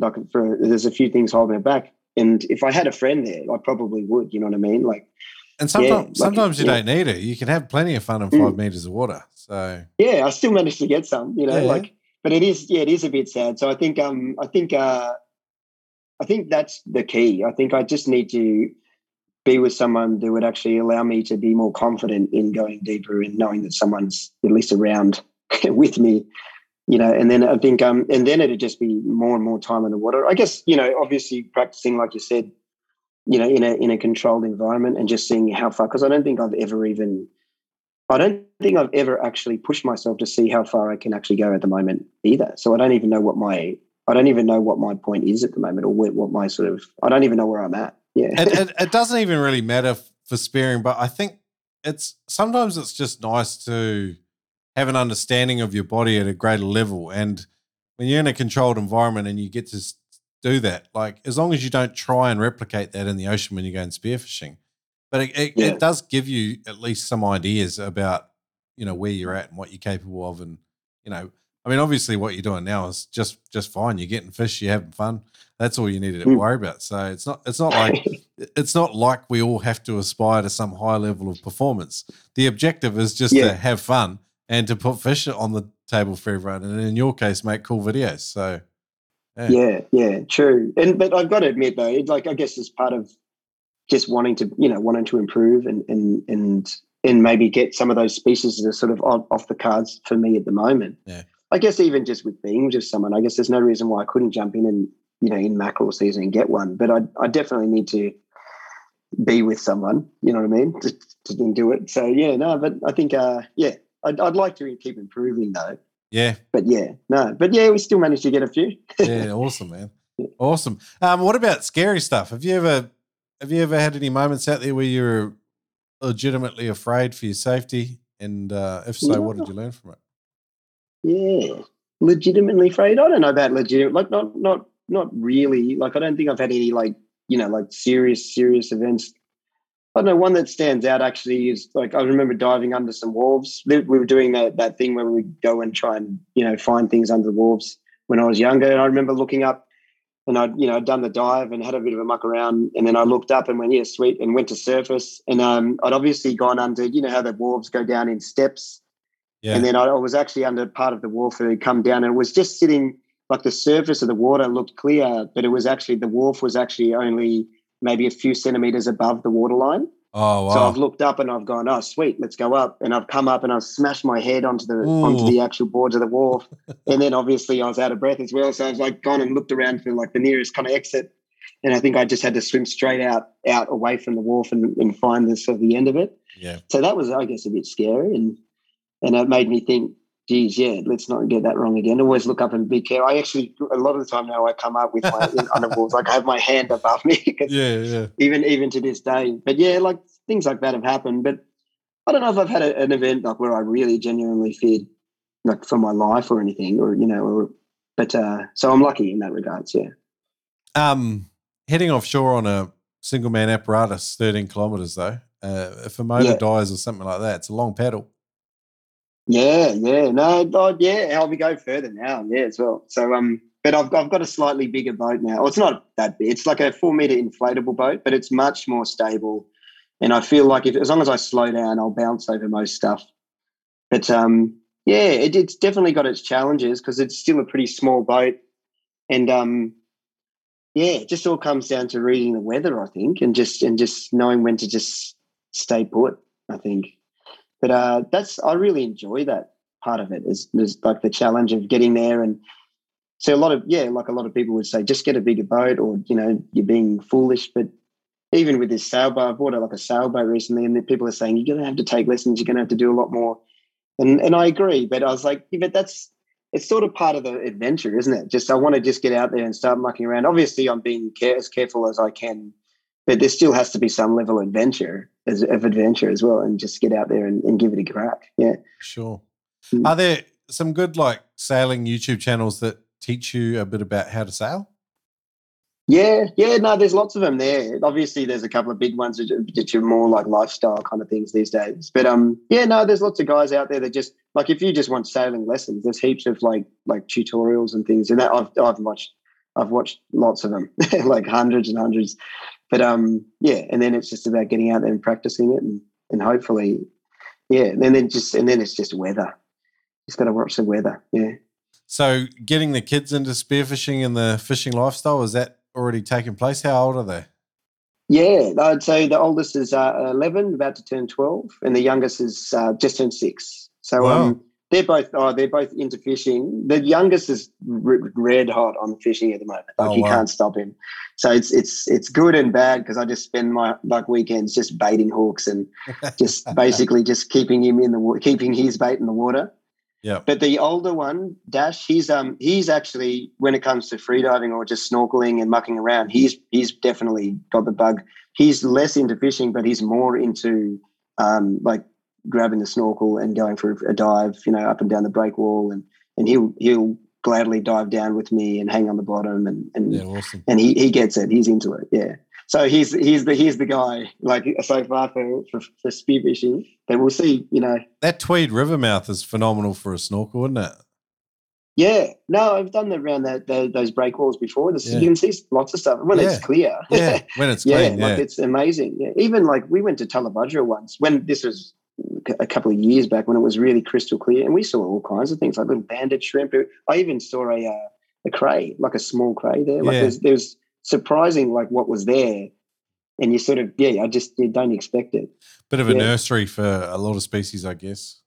like for there's a few things holding it back. And if I had a friend there, I probably would. You know what I mean? Like, And sometimes like, sometimes you yeah. don't need it. You can have plenty of fun in Mm. five meters of water. So yeah, I still managed to get some. You know, Yeah. like, but it is yeah, it is a bit sad. So I think um I think uh I think that's the key. I think I just need to be with someone that would actually allow me to be more confident in going deeper and knowing that someone's at least around with me you know and then i think um and then it'd just be more and more time in the water. I guess you know obviously practicing like you said you know in a in a controlled environment and just seeing how far because i don't think i've ever even i don't think i've ever actually pushed myself to see how far i can actually go at the moment either. So i don't even know what my i don't even know what my point is at the moment or what, what my sort of i don't even know where i'm at. Yeah. It, it, it doesn't even really matter for spearing, but I think it's sometimes it's just nice to have an understanding of your body at a greater level. And when you're in a controlled environment and you get to do that, like as long as you don't try and replicate that in the ocean when you go and spearfishing, but it, it, Yeah. it does give you at least some ideas about you know where you're at and what you're capable of, and you know I mean, obviously, what you're doing now is just just fine. You're getting fish, you're having fun. That's all you need to Mm. worry about. So it's not it's not like it's not like we all have to aspire to some high level of performance. The objective is just Yeah. to have fun and to put fish on the table for everyone, and in your case, make cool videos. So Yeah. yeah, yeah, true. And but I've got to admit though, it, like I guess it's part of just wanting to, you know, wanting to improve and and and and maybe get some of those species that are sort of off, off the cards for me at the moment. Yeah. I guess even just with being with someone, I guess there's no reason why I couldn't jump in and you know in mackerel season and get one. But I I definitely need to be with someone. You know what I mean? To, to do it. So yeah, no, but I think uh yeah, I'd, I'd like to keep improving though. yeah, But yeah, no, but yeah, we still managed to get a few. yeah, awesome, man, awesome. Um, what about scary stuff? Have you ever have you ever had any moments out there where you're legitimately afraid for your safety? And uh, if so, what did you learn from it? Yeah, legitimately afraid. I don't know about legit. Like not not not really. Like I don't think I've had any like you know like serious serious events. I don't know. One that stands out actually is like I remember diving under some wharves. We we were doing that that thing where we go and try and you know find things under the wharves when I was younger. And I remember looking up and I'd you know done the dive and had a bit of a muck around, and then I looked up and went yeah sweet and went to surface. And um, I'd obviously gone under. You know how the wharves go down in steps. Yeah, And then I I was actually under part of the wharf that had come down and it was just sitting like the surface of the water looked clear, but it was actually the wharf was actually only maybe a few centimeters above the waterline. oh wow, So I've looked up and I've gone, oh sweet, let's go up. And I've come up and I've smashed my head onto the onto the actual boards of the wharf. and then obviously I was out of breath as well. So I was like gone and looked around for like the nearest kind of exit. And I think I just had to swim straight out out away from the wharf and, and find the sort of the end of it yeah, so that was, I guess, a bit scary, and and it made me think, geez, yeah, let's not get that wrong again. Always look up and be careful. I actually, a lot of the time now, I come up with my underwalls, like I have my hand above me. yeah, yeah. even even to this day. But yeah, like things like that have happened. But I don't know if I've had a, an event like where I really genuinely feared, like for my life or anything, or you know, or but uh, so I'm lucky in that regards. Yeah. Um, heading offshore on a single man apparatus, thirteen kilometers though. Uh, if a motor Yeah. dies or something like that, it's a long paddle. Yeah, yeah, no, oh, yeah. How we go further now? Yeah, as well. So, um, but I've I've got a slightly bigger boat now. Well, it's not that big. It's like a four meter inflatable boat, but it's much more stable. And I feel like if as long as I slow down, I'll bounce over most stuff. But um, yeah, it, it's definitely got its challenges because it's still a pretty small boat, and um, yeah, it just all comes down to reading the weather, I think, and just and just knowing when to just stay put. I think. But uh, that's I really enjoy that part of it. Is, is like the challenge of getting there, and so a lot of yeah, like a lot of people would say, just get a bigger boat, or you know, you're being foolish. But even with this sailboat, I bought like a sailboat recently, and people are saying you're going to have to take lessons, you're going to have to do a lot more, and and I agree. But I was like, yeah, but that's it's sort of part of the adventure, isn't it? Just I want to just get out there and start mucking around. Obviously, I'm being care, as careful as I can, but there still has to be some level of adventure as of adventure as well, and just get out there and, and give it a crack. Yeah. Sure. Mm. Are there some good like sailing YouTube channels that teach you a bit about how to sail? Yeah, yeah, no, there's lots of them there. Obviously, there's a couple of big ones that are- more like lifestyle kind of things these days. But um, yeah, no, there's lots of guys out there that just like if you just want sailing lessons, there's heaps of like like tutorials and things. And that I've I've watched I've watched lots of them, like hundreds and hundreds. But um, yeah, and then it's just about getting out there and practicing it, and and hopefully, yeah, and then just and then it's just weather. Just got to watch the weather. Yeah. So getting the kids into spearfishing and the fishing lifestyle, is that already taking place? How old are they? Yeah, I'd say the oldest is uh, 11, about to turn 12, and the youngest is uh, just turned six. So Wow. um, they're both oh, they're both into fishing. The youngest is r- red hot on fishing at the moment. Like Oh, you wow. can't stop him. So it's it's it's good and bad because I just spend my like weekends just baiting hooks and just basically just keeping him in the water, keeping his bait in the water. Yeah. But the older one, Dash, he's um he's actually when it comes to freediving or just snorkeling and mucking around, he's he's definitely got the bug. He's less into fishing, but he's more into um like grabbing the snorkel and going for a dive, you know, up and down the break wall and and he'll he'll gladly dive down with me and hang on the bottom and and Yeah, awesome. and he he gets it. He's into it. Yeah. So he's he's the he's the guy like so far for for, for spearfishing. But we'll see. You know, That Tweed River mouth is phenomenal for a snorkel, isn't it? Yeah, no, I've done around that, that those break walls before. This, Yeah. You can see lots of stuff when Yeah. it's clear. Yeah, when it's yeah, clean. like it's amazing. Yeah. Even like we went to Tallebudgera once when this was a couple of years back when it was really crystal clear, and we saw all kinds of things like little banded shrimp. I even saw a uh, a cray, like a small cray there. Like Yeah. there's there's surprising like what was there, and you sort of yeah, I just you don't expect it. bit of a yeah. nursery for a lot of species, I guess.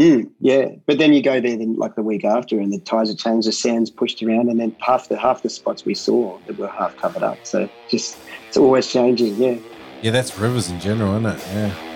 Mm, yeah, but then you go there then like the week after, and the tides have changed, the sand's pushed around, and then half the half the spots we saw that were half covered up. So just it's always changing. Yeah. Yeah, that's rivers in general, isn't it? Yeah.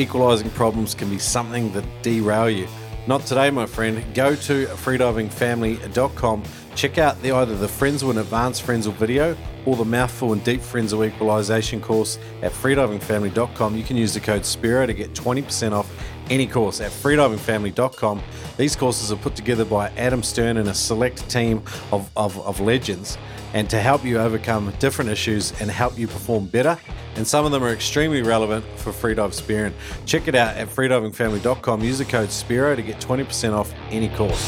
Equalizing problems can be something that derail you. Not today, my friend. Go to freedivingfamily.com. Check out the either the Frenzel and Advanced Frenzel video or the Mouthful and Deep Frenzel Equalization course at freedivingfamily.com. You can use the code SPEARO to get 20% off any course at freedivingfamily.com. These courses are put together by Adam Stern and a select team of, of, of legends and to help you overcome different issues and help you perform better. And some of them are extremely relevant for Freedive Spearing. Check it out at freedivingfamily.com. Use the code SPEARO to get 20% off any course.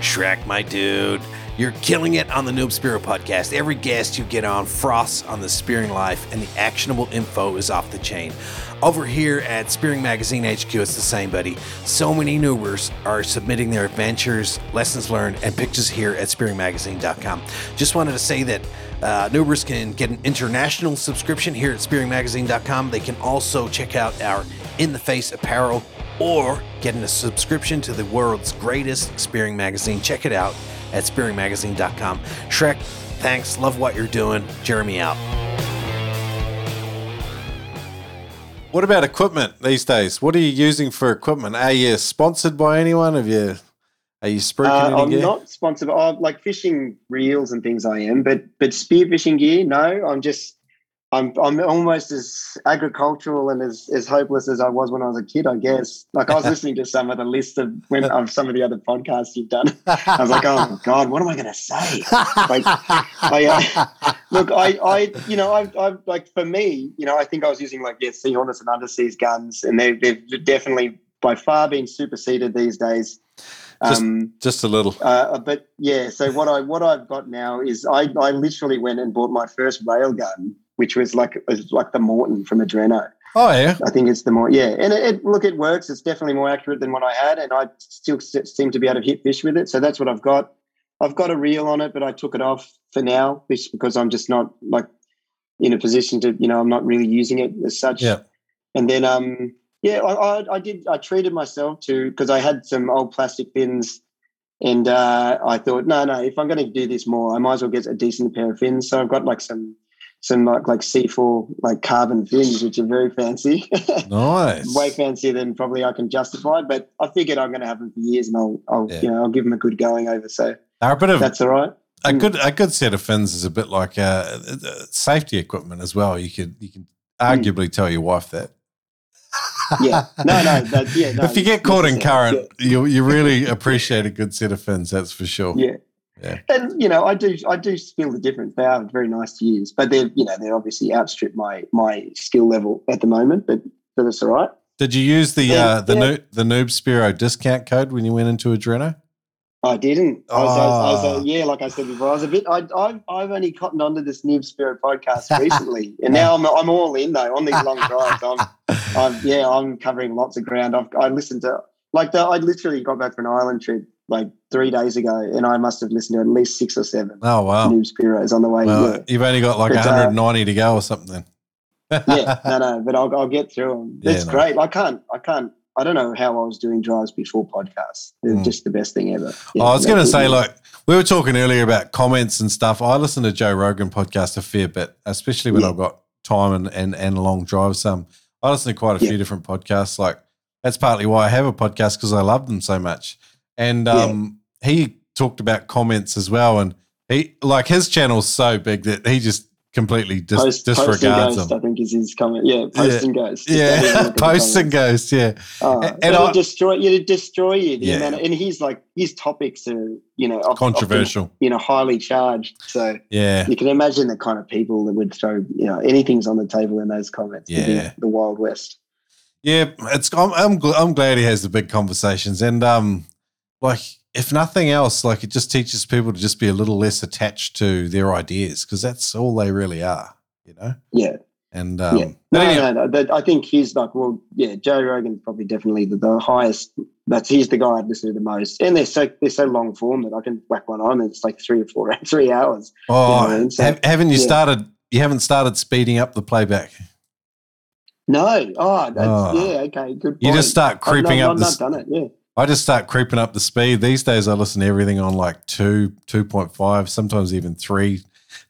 Shrek, my dude. You're killing it on the Noob Spearo podcast. Every guest you get on frosts on the spearing life, and the actionable info is off the chain. Over here at Spearing Magazine HQ, it's the same, buddy. So many noobers are submitting their adventures, lessons learned, and pictures here at spearingmagazine.com. Just wanted to say that uh, noobers can get an international subscription here at spearingmagazine.com. They can also check out our In the Face apparel or getting a subscription to the world's greatest spearing magazine. Check it out at spearingmagazine.com. Shrek, thanks. Love what you're doing. Jeremy out. What about equipment these days? What are you using for equipment? Are you sponsored by anyone? Have you are you spruiking Uh, I'm gear? not sponsored. I like fishing reels and things. I am, but but spearfishing gear, no. I'm just I'm I'm almost as agricultural and as, as hopeless as I was when I was a kid. I guess. Like I was listening to some of the list of when of some of the other podcasts you've done. I was like, oh God, what am I going to say? Like, I, uh, look, I, I, you know, I've, I've, like, for me, you know, I think I was using like, yeah, Sea Hornets and underseas guns, and they've, they've definitely by far been superseded these days. Just- Um, Just a little. uh, but yeah, so what I what I've got now is I, I literally went and bought my first rail gun, which was like was like the Morton from Adreno. Oh yeah. I think it's the more yeah, and it, it look it works. It's definitely more accurate than what I had, and I still seem to be able to hit fish with it. So that's what I've got. I've got a reel on it, but I took it off for now just because I'm just not like in a position to you know I'm not really using it as such. Yeah. And then um yeah, I, I, I did I treated myself to because I had some old plastic fins. And uh, I thought, no, no. If I'm going to do this more, I might as well get a decent pair of fins. So I've got like some, some like like C4 like carbon fins, which are very fancy. Nice. way fancier than probably I can justify. But I figured I'm going to have them for years, and I'll, I'll Yeah. you know, I'll give them a good going over. So They're a bit of that's all right. a Mm. good a good set of fins is a bit like uh, uh, safety equipment as well. You could you can Mm. arguably tell your wife that. Yeah, no, no, that, yeah. No, if you get caught in current, you you really appreciate a good set of fins. That's for sure. Yeah. Yeah. And you know, I do I do feel the difference. They are very nice to use, but they're you know they're obviously outstrip my my skill level at the moment. But but that's all right. Did you use the Yeah, uh, the yeah. noob the noob Spearo discount code when you went into Adreno? I didn't. I was, I was, I was, Ah. uh, yeah, like I said before, I was a bit. I, I've I've only cottoned onto this Noob Spearo podcast recently, and now I'm I'm all in though on these long drives. I'm, I'm yeah, I'm covering lots of ground. I've I listened to like the, I literally got back from an island trip like three days ago, and I must have listened to at least six or seven Oh wow! Noob Spearos on the way. Well, yeah. you've only got like But, uh, 190 to go or something. yeah, no, no, but I'll, I'll get through them. Yeah, It's no. great. I can't, I can't, I don't know how I was doing drives before podcasts. They're Mm. just the best thing ever. Oh, I was going to say, like, we were talking earlier about comments and stuff. I listen to Joe Rogan podcast a fair bit, especially when Yeah. I've got time and, and, and long drives. Um, I listen to quite a Yeah. few different podcasts. Like, that's partly why I have a podcast because I love them so much. And um, he talked about comments as well. And he, like, his channel's so big that he just completely dis- post, post disregards ghost, them. I think is his comment. Yeah, post and ghost. Yeah, posts and ghosts. Yeah. Oh, And it'll I- destroy you. Destroy you. Yeah. amount of, and he's like his topics are you know of- Controversial. often, you know, highly charged. So Yeah. you can imagine the kind of people that would throw you know anything's on the table in those comments. Yeah. the Wild West. Yeah, it's I'm I'm, gl- I'm glad he has the big conversations, and um, like if nothing else, like it just teaches people to just be a little less attached to their ideas because that's all they really are, you know. Yeah. And um, yeah. No, no, no, no. I think he's like, well, yeah, Joe Rogan's probably definitely the, the highest. That's he's the guy I'd listen to the most, and they're so they're so long form that I can whack one on and it's like three or four three hours. Oh, you know I so, have, haven't you yeah. started? You haven't started speeding up the playback. No. Oh, oh. yeah. Okay. Good. Point. You just start creeping up. I've up. The, not done it. Yeah. I just start creeping up the speed. These days, I listen to everything on like two, two point five, sometimes even three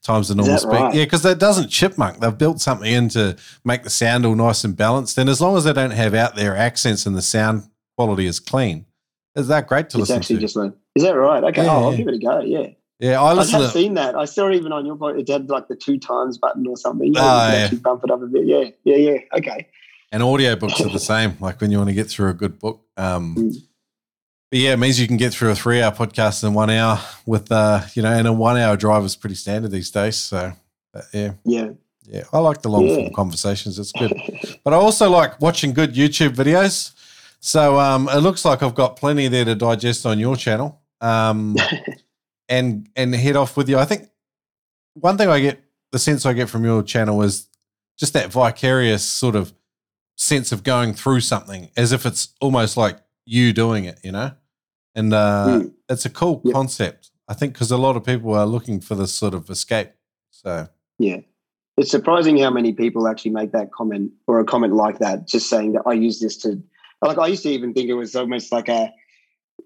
times the normal speed. Right? Yeah, because that doesn't chipmunk. They've built something in to make the sound all nice and balanced. And as long as they don't have out their accents and the sound quality is clean, is that great to it's listen actually to? Just like, is that right? Okay, yeah, oh, I'll give it a go. Yeah. Yeah, I listen. I've seen that. I saw even on your point, it had like the two times button or something. You oh, yeah. actually bump it up a bit. Yeah, yeah, yeah. Okay. And audiobooks are the same. Like when you want to get through a good book. Um, mm. But yeah, it means you can get through a three-hour podcast in one hour with, uh, you know, and a one-hour drive is pretty standard these days. So, uh, yeah, yeah, yeah. I like the long-form yeah. conversations. It's good, but I also like watching good YouTube videos. So um, it looks like I've got plenty there to digest on your channel, um, and and head off with you. I think one thing I get the sense I get from your channel is just that vicarious sort of sense of going through something as if it's almost like you doing it, you know? And uh, mm. it's a cool yep. concept, I think, because a lot of people are looking for this sort of escape. So, yeah. It's surprising how many people actually make that comment or a comment like that, just saying that I use this to, like, I used to even think it was almost like a,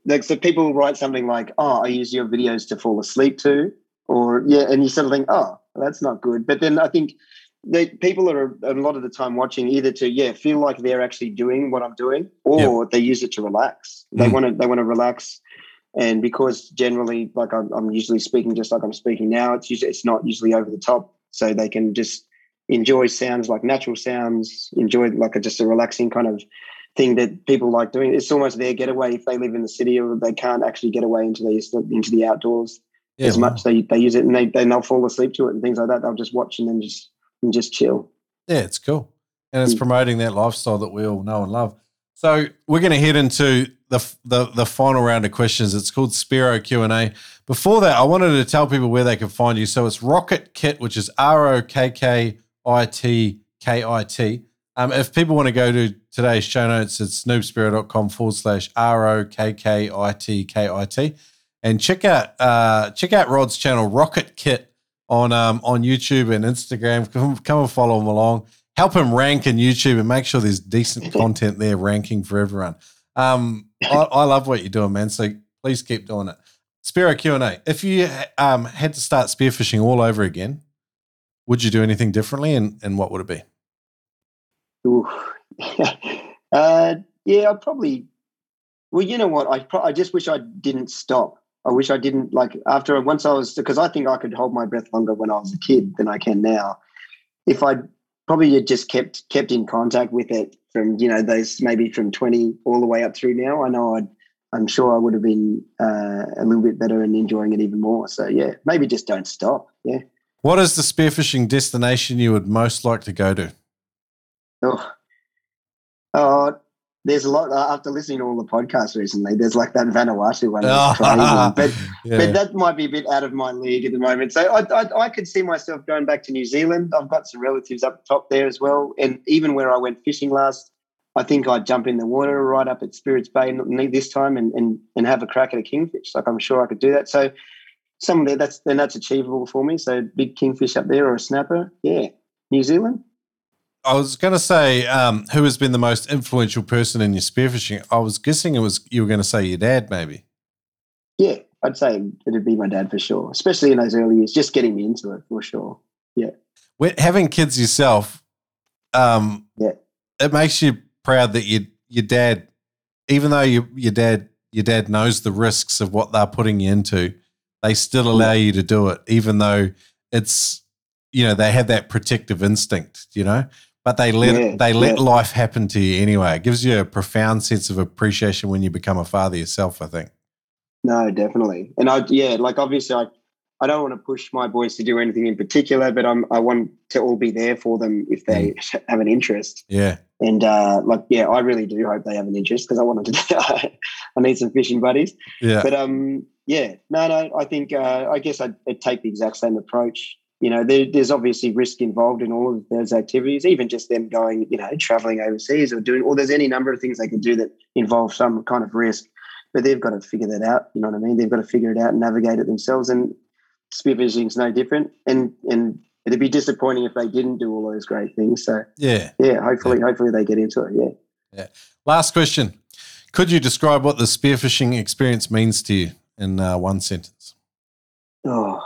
like, so people write something like, oh, I use your videos to fall asleep to, or, yeah, and you sort of think, oh, that's not good. But then I think they, people are a lot of the time watching either to yeah feel like they're actually doing what I'm doing, or yep. they use it to relax. They mm. want to they want to relax, and because generally, like I'm, I'm, usually speaking just like I'm speaking now, it's usually it's not usually over the top, so they can just enjoy sounds like natural sounds, enjoy like a, just a relaxing kind of thing that people like doing. It's almost their getaway if they live in the city or they can't actually get away into the into the outdoors. Yeah, as much they, they use it and they, they they'll fall asleep to it and things like that. They'll just watch and then just and just chill. Yeah, it's cool. And it's mm. promoting that lifestyle that we all know and love. So we're going to head into the, the the final round of questions. It's called Spearo Q and A. Before that, I wanted to tell people where they can find you. So it's Rocket Kit, which is R O K K I T K I T. Um, if people want to go to today's show notes, it's noobspearo.com forward slash R O K K I T K I T. And check out uh, check out Rod's channel, Rocket Kit on um, on YouTube and Instagram. Come, come and follow him along. Help him rank in YouTube and make sure there's decent content there ranking for everyone. Um, I, I, love what you're doing, man. So please keep doing it. Spearo Q and A. If you um, had to start spearfishing all over again, would you do anything differently, and, and what would it be? Uh, yeah, I'd probably. Well, you know what? I pro- I just wish I didn't stop. I wish I didn't like after once I was because I think I could hold my breath longer when I was a kid than I can now. If I probably had just kept kept in contact with it from you know those maybe from twenty all the way up through now, I know I'd I'm sure I would have been uh, a little bit better and enjoying it even more. So yeah, maybe just don't stop. Yeah. What is the spearfishing destination you would most like to go to? Oh, oh there's a lot uh, after listening to all the podcasts recently. There's like that Vanuatu one, oh, but yeah. but that might be a bit out of my league at the moment. So I, I, I could see myself going back to New Zealand. I've got some relatives up top there as well, and even where I went fishing last, I think I'd jump in the water right up at Spirits Bay this time and and and have a crack at a kingfish. Like I'm sure I could do that. So some there that's then that's achievable for me. So big kingfish up there or a snapper, yeah. New Zealand, I was going to say, um, who has been the most influential person in your spearfishing? I was guessing it was you were going to say your dad, maybe. Yeah, I'd say it'd be my dad for sure, especially in those early years, just getting me into it for sure. Yeah. When, having kids yourself, um, yeah, it makes you proud that your your dad, even though you, your dad your dad knows the risks of what they're putting you into, they still allow you to do it, even though it's you know they have that protective instinct, you know but they let yeah, they let yeah. life happen to you anyway. It gives you a profound sense of appreciation when you become a father yourself. I think. No, definitely, and I yeah, like obviously I I don't want to push my boys to do anything in particular, but I'm I want to all be there for them if they Mm. have an interest. Yeah. And uh, like, yeah, I really do hope they have an interest because I want them to. I need some fishing buddies. Yeah. But um, yeah, no, no. I think uh, I guess I'd, I'd take the exact same approach. You know, there, there's obviously risk involved in all of those activities, even just them going, you know, traveling overseas or doing, or there's any number of things they can do that involve some kind of risk. But they've got to figure that out. You know what I mean? They've got to figure it out and navigate it themselves. And spearfishing's no different. And and it'd be disappointing if they didn't do all those great things. So Yeah. yeah, hopefully, hopefully they get into it. Yeah. Yeah. Last question. Could you describe what the spearfishing experience means to you in uh, one sentence? Oh,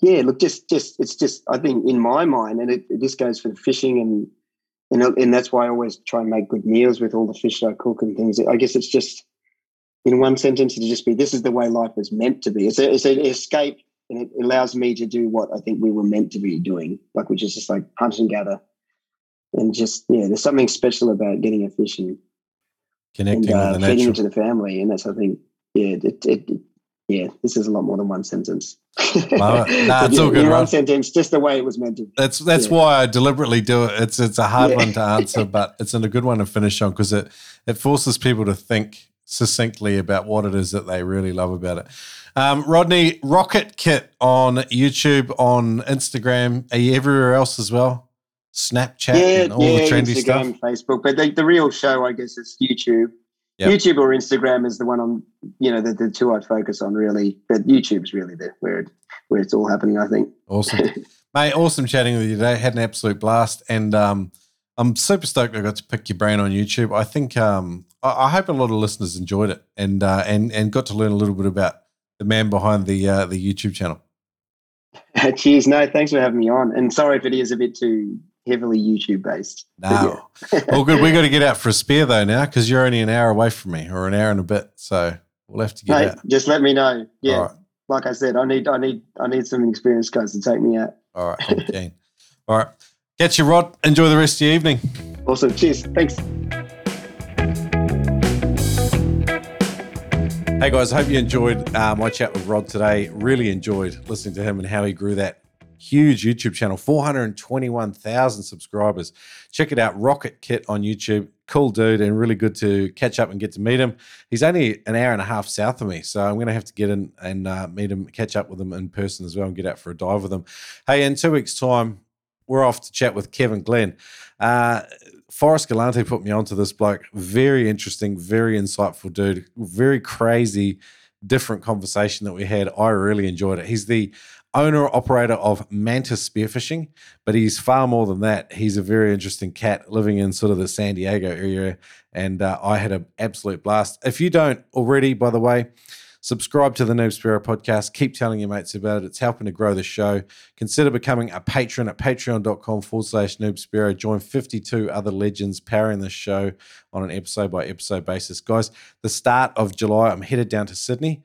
yeah. Look, just, just, it's just. I think in my mind, and it, this goes for the fishing, and and and that's why I always try and make good meals with all the fish that I cook and things. I guess it's just in one sentence to just be. This is the way life was meant to be. It's a, it's an escape, and it allows me to do what I think we were meant to be doing, like which is just like hunt and gather, and just yeah. There's something special about getting a fish and Connecting and uh, with the feeding natural. it to the family, and that's I think yeah, it, it, it- yeah, this is a lot more than one sentence. Nah, it's yeah, all good, one sentence, just the way it was meant to. be. That's that's Yeah. why I deliberately do it. It's it's a hard Yeah. one to answer, but it's a good one to finish on because it it forces people to think succinctly about what it is that they really love about it. Um, Rodney Rocket Kit on YouTube, on Instagram. Are you everywhere else as well? Snapchat Yeah, and all yeah, the trendy Instagram, stuff. Facebook, but the, the real show, I guess, is YouTube. Yep. YouTube or Instagram is the one I'm, you know, the, the two I'd focus on really. But YouTube's really the where it, where it's all happening. I think. Awesome. Mate, awesome chatting with you today. Had an absolute blast. And um, I'm super stoked I got to pick your brain on YouTube. I think um, I, I hope a lot of listeners enjoyed it and uh, and and got to learn a little bit about the man behind the uh, the YouTube channel. Cheers. No, thanks for having me on. And sorry if it is a bit too heavily YouTube based. No. Well, good. We've got to get out for a spear though now because you're only an hour away from me or an hour and a bit. So we'll have to get Mate, out. just let me know. Yeah, right. like I said, I need, I need, I need some experienced guys to take me out. All right. I'm keen. All right. Catch you, Rod. Enjoy the rest of your evening. Awesome. Cheers. Thanks. Hey guys, I hope you enjoyed uh, my chat with Rod today. Really enjoyed listening to him and how he grew that huge YouTube channel 421,000 subscribers. Check it out, Rocket Kit on YouTube. Cool dude, and really good to catch up and get to meet him. He's only an hour and a half south of me, so I'm going to have to get in and uh, meet him, catch up with him in person as well, and get out for a dive with him. Hey, in two weeks' time, we're off to chat with Kevin Glenn. Uh, Forrest Galante put me onto this bloke. Very interesting, very insightful dude. Very crazy, different conversation that we had. I really enjoyed it. He's the owner operator of Mantis Spearfishing, but he's far more than that. He's a very interesting cat living in sort of the San Diego area, and uh, I had an absolute blast. If you don't already, by the way, subscribe to the Noob Spearo podcast. Keep telling your mates about it. It's helping to grow the show. Consider becoming a patron at patreon.com forward slash Noob Spearo. Join 52 other legends powering the show on an episode by episode basis. Guys, the start of July, I'm headed down to Sydney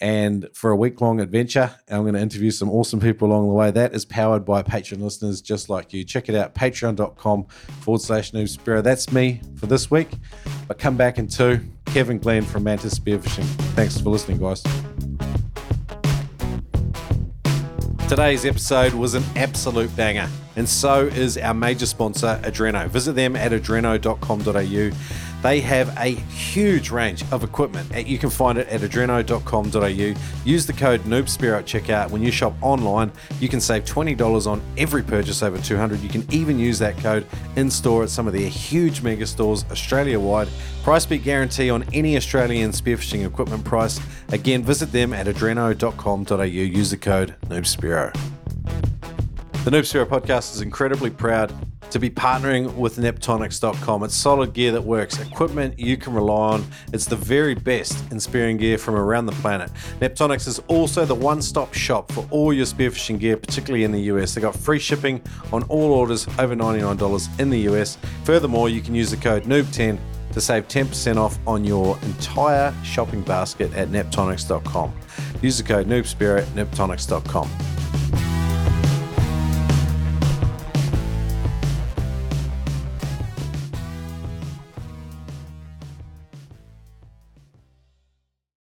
and for a week long adventure. I'm going to interview some awesome people along the way. That is powered by Patreon listeners just like you. Check it out, patreon.com forward slash Noob Spearo. That's me for this week. But come back in two. Kevin Glenn from Mantis Spearfishing. Thanks for listening, guys. Today's episode was an absolute banger, and so is our major sponsor, Adreno. Visit them at adreno.com.au. They have a huge range of equipment. You can find it at adreno.com.au. Use the code NoobSpear at checkout. When you shop online, you can save $20 on every purchase over 200 You can even use that code in store at some of their huge mega stores Australia wide. Price beat guarantee on any Australian spearfishing equipment price. Again, visit them at adreno.com.au. Use the code NoobSpearo. The Noob Spearo podcast is incredibly proud to be partnering with Neptonics.com. It's solid gear that works, equipment you can rely on. It's the very best in spearing gear from around the planet. Neptonics is also the one stop shop for all your spearfishing gear, particularly in the US. They've got free shipping on all orders over $99 in the US. Furthermore, you can use the code NOOB10 to save 10% off on your entire shopping basket at Neptonics.com. Use the code NoobSpear at Neptonics.com.